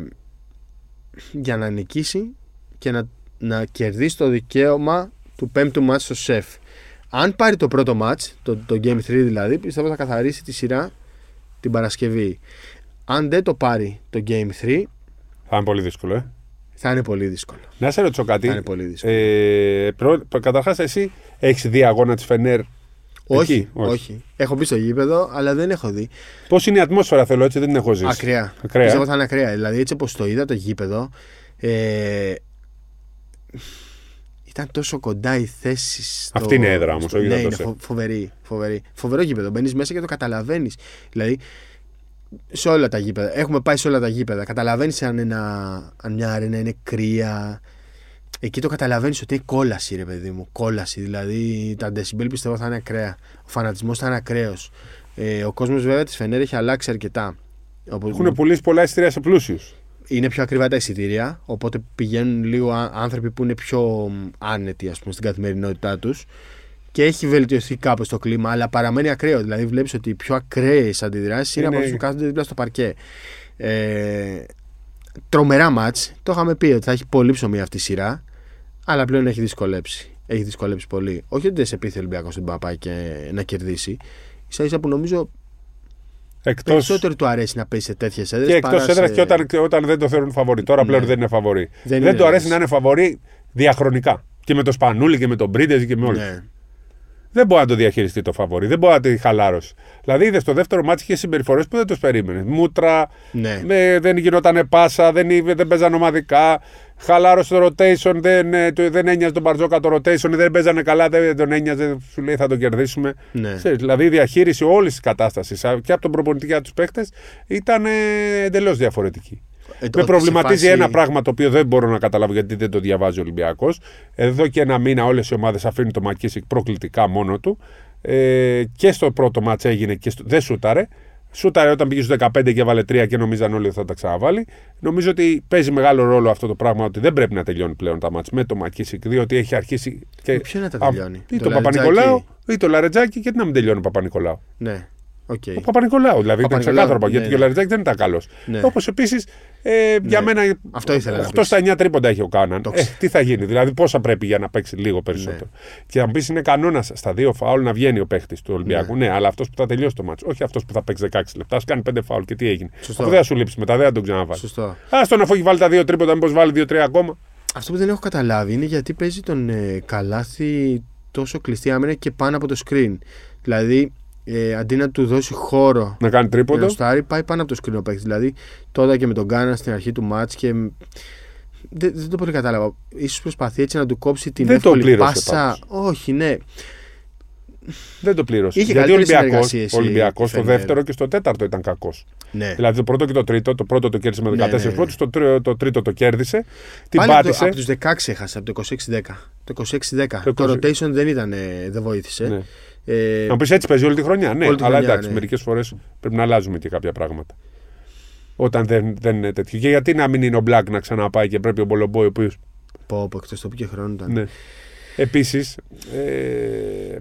B: για να νικήσει και να, να κερδίσει το δικαίωμα του πέμπτου μάτς στο ΣΕΦ. Αν πάρει το πρώτο μάτς, το, το Game 3 δηλαδή, πιστεύω θα καθαρίσει τη σειρά την Παρασκευή. Αν δεν το πάρει το Game 3,
C: Θα είναι πολύ δύσκολο, ε.
B: θα είναι πολύ δύσκολο.
C: Να σε ρωτήσω κάτι.
B: Θα είναι πολύ δύσκολο.
C: Ε, Καταρχάς, εσύ έχεις δει αγώνα της Φενέρ.
B: όχι,
C: εκεί;
B: όχι, Έχω μπει στο γήπεδο, αλλά δεν έχω δει.
C: Πώς είναι η ατμόσφαιρα, θέλω έτσι, δεν την έχω ζήσει.
B: Ακραία.
C: Ακραία.
B: Πιστεύω θα είναι ακραία. Δηλαδή έτσι όπως το είδα το γήπεδο. Ε, ήταν τόσο κοντά οι θέσεις.
C: Αυτή είναι η έδρα όμως, όχι
B: Ναι,
C: το
B: είναι
C: σεφ.
B: φο- φοβερή, φοβερή. Φοβερό γήπεδο. Μπαίνεις μέσα και το καταλαβαίνεις. Δηλαδή σε όλα τα γήπεδα. Έχουμε πάει σε όλα τα γήπεδα. Καταλαβαίνεις αν, ένα- αν μια αρένα είναι κρύα. Εκεί το καταλαβαίνεις ότι είναι κόλαση, ρε παιδί μου. Κόλαση. Δηλαδή τα decibel πιστεύω θα είναι ακραία. Ο φανατισμός θα είναι ακραίος. Ε, ο κόσμος βέβαια της Φενέρ έχει αλλάξει αρκετά. Όπου-
C: Έχουν πουλήσει πολλά εισιτήρια σε πλούσιους.
B: Είναι πιο ακριβά τα εισιτήρια, οπότε πηγαίνουν λίγο α- άνθρωποι που είναι πιο μ, άνετοι ας πούμε, στην καθημερινότητά τους και έχει βελτιωθεί κάπως το κλίμα, αλλά παραμένει ακραίο. Δηλαδή βλέπεις ότι οι πιο ακραίες αντιδράσεις είναι,
C: Είναι-
B: από αυτούς που κάθονται δίπλα στο παρκέ. Ε, τρομερά μάτς, το είχαμε πει ότι θα έχει πολύ ψωμί αυτή η σειρά, αλλά πλέον έχει δυσκολέψει. Έχει δυσκολέψει πολύ. Όχι ότι δεν σε πείθει ο Ολυμπιακός ότι μπορεί να πάει και να κερδίσει. Ίσα ίσα που νομίζω
C: Εκτό
B: περισσότερο του αρέσει να παίζει σε τέτοιες έδρες.
C: και εκτός έδρας και όταν, και όταν δεν το θεωρούν φαβορή. Τώρα πλέον
B: Ναι.
C: δεν είναι φαβορή.
B: Δεν
C: Δεν,
B: είναι,
C: του αρέσει
B: λες.
C: να είναι φαβορή διαχρονικά. Και με το Σπανούλι και με τον Μπρίντεζ και με όλους.
B: Ναι.
C: Δεν μπορεί να το διαχειριστεί το φαβορή. Δεν μπορεί να τη χαλάρωση. Δηλαδή είδες στο δεύτερο μάτι είχε συμπεριφορές που δεν τους περίμενε. Μούτρα,
B: Ναι.
C: με, δεν γινόταν πάσα, δεν, είδε- δεν παίζαν ομαδικά. Χαλάρωσε το rotation, δεν, ε, το- δεν ένοιαζε τον Μπαρτζόκα το rotation, δεν παίζανε καλά, δεν τον ένοιαζε. Σου λέει θα το κερδίσουμε.
B: Ναι.
C: Ξέρεις, δηλαδή η διαχείριση όλης της κατάστασης και από τον προπονητή και από τους παίχτε ήταν εντελώς διαφορετική.
B: Ε,
C: Με
B: ότι σε
C: προβληματίζει
B: φάση-
C: ένα πράγμα το οποίο δεν μπορώ να καταλάβω γιατί δεν το διαβάζει ο Ολυμπιακός. Εδώ και ένα μήνα όλες οι ομάδες αφήνουν το Μακίσικ προκλητικά μόνο του. Ε, και στο πρώτο μάτς έγινε και στο, δεν σούταρε. Σούταρε όταν πήγε στους 15 και έβαλε 3 και νομίζαν όλοι ότι θα τα ξαναβάλει. Νομίζω ότι παίζει μεγάλο ρόλο αυτό το πράγμα ότι δεν πρέπει να τελειώνει πλέον τα μάτς με το Μακίσικ διότι έχει αρχίσει. Και...
B: Με ποιον να τα
C: Α,
B: τελειώνει,
C: Ή
B: το
C: τον
B: Λαρετζάκη;
C: Παπα-Νικολάου ή το Λαρετζάκη, γιατί να μην τελειώνει ο Παπα-Νικολάου;
B: Ναι. Οκ.
C: Ο Παπα-Νικολάου δηλαδή ήταν
B: Παπα-Νικολάου,
C: ξεκάθαρο
B: ναι,
C: γιατί
B: ναι.
C: και ο Λαρετζάκη δεν ήταν καλός.
B: Ναι.
C: Όπως επίσης ε, για
B: Ναι.
C: μένα.
B: Αυτό ήθελα να
C: 8
B: πεις.
C: στα 9 τρίποντα έχει ο Κάναν.
B: Το
C: Ε,
B: ξέρω.
C: τι θα γίνει, δηλαδή πόσα πρέπει για να παίξει λίγο περισσότερο. Και αν πεις είναι κανόνας στα δύο φάουλ να βγαίνει ο παίχτης του Ολυμπιακού. Ναι, αλλά αυτός που θα τελειώσει το μάτσο. Όχι αυτός που θα παίξει 16 λεπτά. Σου κάνει 5 φάουλ και τι έγινε.
B: Σωστό.
C: Αφού δεν θα σου λείψει μετά, δεν θα τον ξαναβάλει.
B: Σωστό.
C: Α τον αφού έχει βάλει τα δύο τρίποντα, μήπως βάλει 2-3 ακόμα.
B: Αυτό που δεν έχω καταλάβει είναι γιατί παίζει τον ε, καλάθι τόσο κλειστή άμυνα και πάνω από το screen. Δηλαδή, ε, αντί να του δώσει χώρο
C: Να κάνει
B: για
C: τρίποντο.
B: να στάρει, πάει πάνω από το screen ο παίκτης. Δηλαδή, τώρα και με τον Γκάνα στην αρχή του μάτς και. Δεν, δεν το πολύ κατάλαβα. Ίσως προσπαθεί έτσι να του κόψει την
C: Δεν το
B: εύκολη
C: πλήρωσε
B: πάσα. Όχι, ναι.
C: Δεν το πλήρωσε.
B: Είχε
C: Γιατί ο
B: καλύτερες
C: Ολυμπιακό
B: συνεργασίες η-
C: ο Ολυμπιακός
B: η
C: στο
B: Φενέρ.
C: δεύτερο και στο τέταρτο ήταν κακός.
B: ναι.
C: Δηλαδή το πρώτο και το τρίτο. Το πρώτο το κέρδισε με 14
B: Ναι, ναι, ναι.
C: πρώτου, το, τρί- το τρίτο το κέρδισε. Την
B: Πάλι
C: πάτησε.
B: Από, το, από τους 16 έχασε, από το 26-10. Το 26-10.
C: Το
B: Το,
C: 20.
B: rotation δεν, ήταν, ε, δεν βοήθησε.
C: Ναι.
B: Ε,
C: Να πει έτσι παίζει όλη τη χρονιά. Ναι,
B: Όλη τη
C: αλλά
B: χρονιά,
C: εντάξει,
B: ναι.
C: μερικές φορές πρέπει να αλλάζουμε και κάποια πράγματα. Όταν δεν, δεν είναι τέτοιο. Και γιατί να μην είναι ο Μπλακ να ξαναπάει και πρέπει ο Μπολομπόη, ο οποίο.
B: πω, πω, εκτός τόπου και χρόνο ήταν.
C: Ναι. Επίσης. Ε,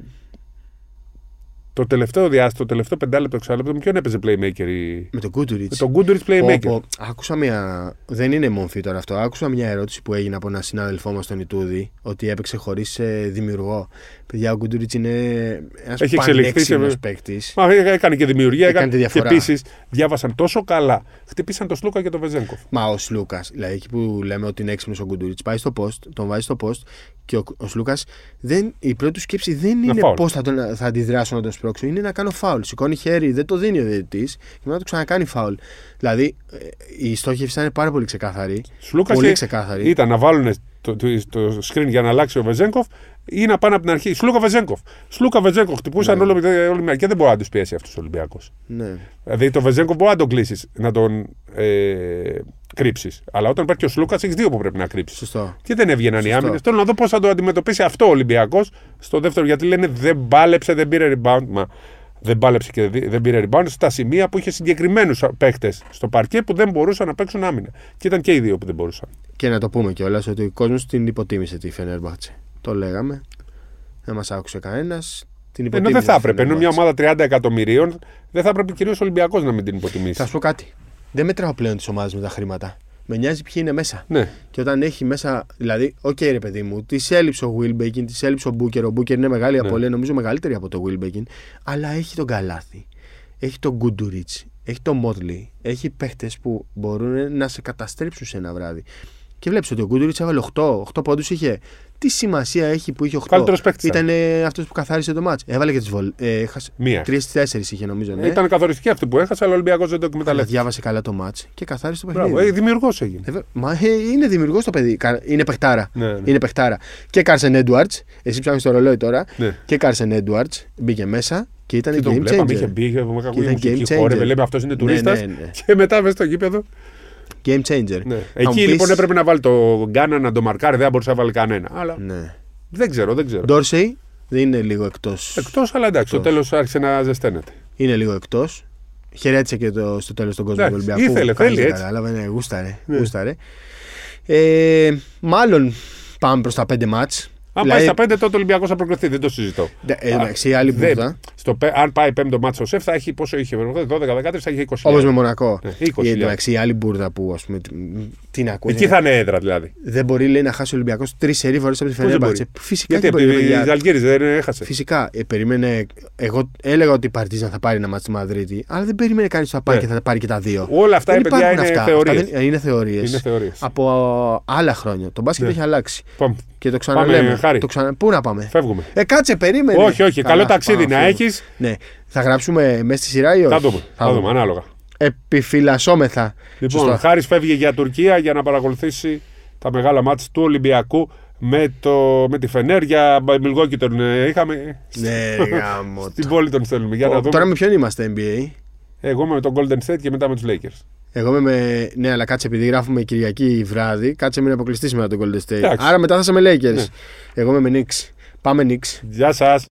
C: το τελευταίο διάστημα, το τελευταίο πεντάλεπτο, εξάλεπτο, με ποιον έπαιζε playmaker. η-
B: Με τον Κούντουριτ.
C: Με τον Γκούντουριτ playmaker.
B: Άκουσα μια. Δεν είναι μομφή τώρα αυτό. Άκουσα μια ερώτηση που έγινε από έναν συνάδελφό μας τον Ιτούδη ότι έπαιξε χωρίς δημιουργό. Παιδιά, ο Κούντουριτ είναι ένας
C: Έχει εξελιχθεί σε-
B: πανέξυπνο παίκτης.
C: Μα έ- έκανε και δημιουργία.
B: Έκανε
C: Έκανε,
B: τη
C: και
B: διαφορά.
C: επίσης διάβασαν τόσο καλά. Χτύπησαν τον Σλούκα και τον Βεζέγκοφ.
B: Μα ο Σλούκας, δηλαδή εκεί που λέμε ότι είναι έξυπνος ο Γκουντουρίτ, πάει στο post, τον βάζει στο post και ο, ο Σλούκας, η πρώτη του σκέψη δεν είναι
C: φάουλ.
B: πώς θα, τον- θα αντιδράσω να τον σπρώξω, είναι να κάνω φάουλ. Σηκώνει χέρι, δεν το δίνει ο διαιτητής και μετά το ξανακάνει φάουλ. Δηλαδή ε, η στόχευση ήταν πάρα πολύ ξεκάθαρη.
C: Σλούκα
B: Πολύ ξεκάθαρη.
C: ήταν να βάλουν το, το, το screen για να αλλάξει ο Βεζέγκοφ ή να πάνε από την αρχή. Σλούκα Βεζέγκοφ. Σλούκα Βεζέγκοφ. Χτυπούσαν
B: Ναι.
C: όλη, όλη μέρα και δεν μπορεί να τους πιέσει αυτός ο Ολυμπιακός.
B: Ναι.
C: Δηλαδή το Βεζέγκοφ μπορεί να τον κλείσει, να τον ε, κρύψεις. Αλλά όταν υπάρχει και ο Σλούκας, έχεις δύο που πρέπει να κρύψεις.
B: Σωστό.
C: Και δεν έβγαιναν οι
B: Σωστό.
C: άμυνες. Θέλω να δω πώς θα το αντιμετωπίσει αυτό ο Ολυμπιακός στο δεύτερο. Γιατί λένε δεν μπάλεψε, δεν πήρε rebound. Μα δεν πάλεψε και δεν- δεν πήρε rebound στα σημεία που είχε συγκεκριμένους παίκτες στο παρκέ που δεν μπορούσαν να παίξουν άμυνα. Και ήταν και οι δύο που δεν μπορούσαν.
B: Και να το πούμε κιόλας ότι ο κόσμος την υποτίμησε τη Φενέρμπαχτσε. Το λέγαμε. Δεν μας άκουσε κανένας. Την
C: Ενώ
B: υποτίμησε.
C: δεν θα
B: τη
C: έπρεπε. Ενώ μια
B: Fenerbahce.
C: ομάδα 30 εκατομμυρίων δεν θα έπρεπε κυρίως ο Ολυμπιακός να μην την υποτιμήσει.
B: Θα σου πω κάτι. Δεν μετράω πλέον τις ομάδες με τα χρήματα. Με νοιάζει ποιοι είναι μέσα.
C: Ναι.
B: Και όταν έχει μέσα. Δηλαδή, οκ, ρε παιδί μου, της έλειψε ο Wilbekin, της έλειψε ο Μπούκερ. Ο Μπούκερ είναι μεγάλη
C: Ναι.
B: απώλεια, νομίζω μεγαλύτερη από το Wilbekin. Αλλά έχει τον Καλάθι. Έχει τον Γκούντουριτ. Έχει τον Μότλι. Έχει παίχτες που μπορούν να σε καταστρέψουν σε ένα βράδυ. Και βλέπεις ότι ο Γκούντουριτ έβαλε 8, 8 πόντους είχε. Τι σημασία έχει που είχε 8.
C: Καλύτερος παίκτης
B: Ήταν αυτός που καθάρισε το μάτς. Έβαλε και τις βολ. Ε, έχασε.
C: Μία.
B: 3-4 είχε νομίζω. Ναι.
C: Ήταν καθοριστική αυτή που έχασε, αλλά ο Ολυμπιακός δεν το
B: Αλλά
C: εκμεταλλεύτηκε.
B: διάβασε καλά το μάτς και καθάρισε το
C: Μπράβο,
B: παιχνίδι.
C: ε, δημιουργός έγινε.
B: Ε, βε- Μα ε, είναι δημιουργός το παιδί. Κα- Είναι παιχτάρα.
C: Ναι, ναι.
B: Είναι παιχτάρα. Και Κάρσεν Έντουαρτ. Εσύ ψάχνεις το ρολόι τώρα.
C: Ναι.
B: Και Κάρσεν Έντουαρτ μπήκε μέσα και ήταν
C: Και τον
B: game
C: βλέπαμε,
B: changer.
C: είχε μπει, είχε με κακую
B: Ήταν
C: μουσική
B: game
C: χόρευε,
B: changer.
C: λέμε αυτός είναι
B: Ναι,
C: τουρίστας.
B: ναι, ναι.
C: Και μετά μέσα στο γήπεδο.
B: Game changer.
C: Ναι.
B: Θα μου
C: Εκεί
B: πεις-
C: λοιπόν έπρεπε να βάλει το Γκάνα να το μαρκάρει, δεν μπορούσε να βάλει κανένα. Αλλά
B: Ναι.
C: δεν ξέρω, δεν ξέρω.
B: Ντόρσεϊ δεν είναι λίγο εκτός.
C: Εκτός, αλλά εντάξει, στο
B: Εκτός.
C: τέλος άρχισε να ζεσταίνεται.
B: Είναι λίγο εκτός. Χαιρέτησε και το, στο τέλος τον κόσμο του
C: Εντάξει,
B: Ολυμπιακού.
C: ήθελε,
B: Κανείς
C: θέλει
B: δεν
C: έτσι.
B: Κατάλαβε, ναι, γούσταρε.
C: Ναι.
B: γούσταρε. Ε, μάλλον πάμε προς τα πέντε μάτς.
C: Αν πάει στα πέντε, τότε ο Ολυμπιακός θα προκριθεί, δεν το συζητώ.
B: Δε- ε, εντάξει, η άλλη
C: Δεν-
B: μπουρδα.
C: στο, πέ- αν πάει πέμπτο μάτσο σεφ, θα έχει πόσο είχε, 12-13, θα έχει 20.
B: Όπως με Μονακό.
C: Ναι, 20.000.
B: Η, εντάξει, η άλλη μπουρδα που ας πούμε. Τι να ακούσει.
C: Εκεί θα είναι έδρα δηλαδή.
B: Δεν μπορεί λέει, να χάσει ο Ολυμπιακός τρεις σερή φορές από τη
C: Πώς δεν
B: Φενέρμπαχτσε.
C: μπορεί;
B: Φυσικά
C: Γιατί
B: και
C: από
B: μπορεί.
C: τη
B: παιδιά.
C: Ζαλγκύρη δεν έχασε.
B: Φυσικά. Ε, περίμενε. Εγώ έλεγα ότι η Παρτίζαν θα πάρει ένα μάτι στη Μαδρίτη, αλλά δεν περίμενε κανείς ότι θα πάρει
C: Ναι.
B: και θα πάρει και τα δύο.
C: Όλα αυτά,
B: δεν
C: παιδιά,
B: υπάρχουν
C: είναι
B: αυτά.
C: θεωρίες.
B: Αυτά δεν- είναι θεωρίες.
C: Είναι θεωρίες.
B: Από άλλα χρόνια. Το μπάσκετ
C: Ναι.
B: έχει αλλάξει.
C: Πάμε.
B: Και το ξαναλέμε.
C: Χάρη.
B: Το ξανα... Πού να πάμε;
C: Φεύγουμε.
B: Ε, κάτσε, περίμενε.
C: Όχι, όχι.
B: Καλά,
C: Καλό ταξίδι
B: πάμε,
C: να
B: φεύγουμε.
C: έχεις.
B: Ναι. Θα γράψουμε μέσα στη σειρά ή όχι;
C: Θα δούμε. Θα δούμε, ανάλογα.
B: Επιφυλασσόμεθα.
C: Λοιπόν,
B: Σωστό.
C: ο Χάρης φεύγει για Τουρκία για να παρακολουθήσει τα μεγάλα μάτια του Ολυμπιακού με, το, με τη Φενέρ. Για Μιλγόκι τον ε, είχαμε.
B: Ναι, ρε, γάμο.
C: Στην πόλη τον στέλνουμε. Για να
B: Ο-
C: δούμε.
B: Τώρα με ποιον είμαστε NBA.
C: Εγώ είμαι με τον Golden State και μετά με τους Lakers.
B: Εγώ είμαι με. Ναι, αλλά κάτσε επειδή γράφουμε Κυριακή βράδυ, κάτσε με να αποκλειστείς με τον Golden State.
C: Εντάξει.
B: Άρα μετά θα είσαι με Lakers.
C: Ναι.
B: Εγώ είμαι με Knicks. Πάμε Knicks.
C: Γεια σας.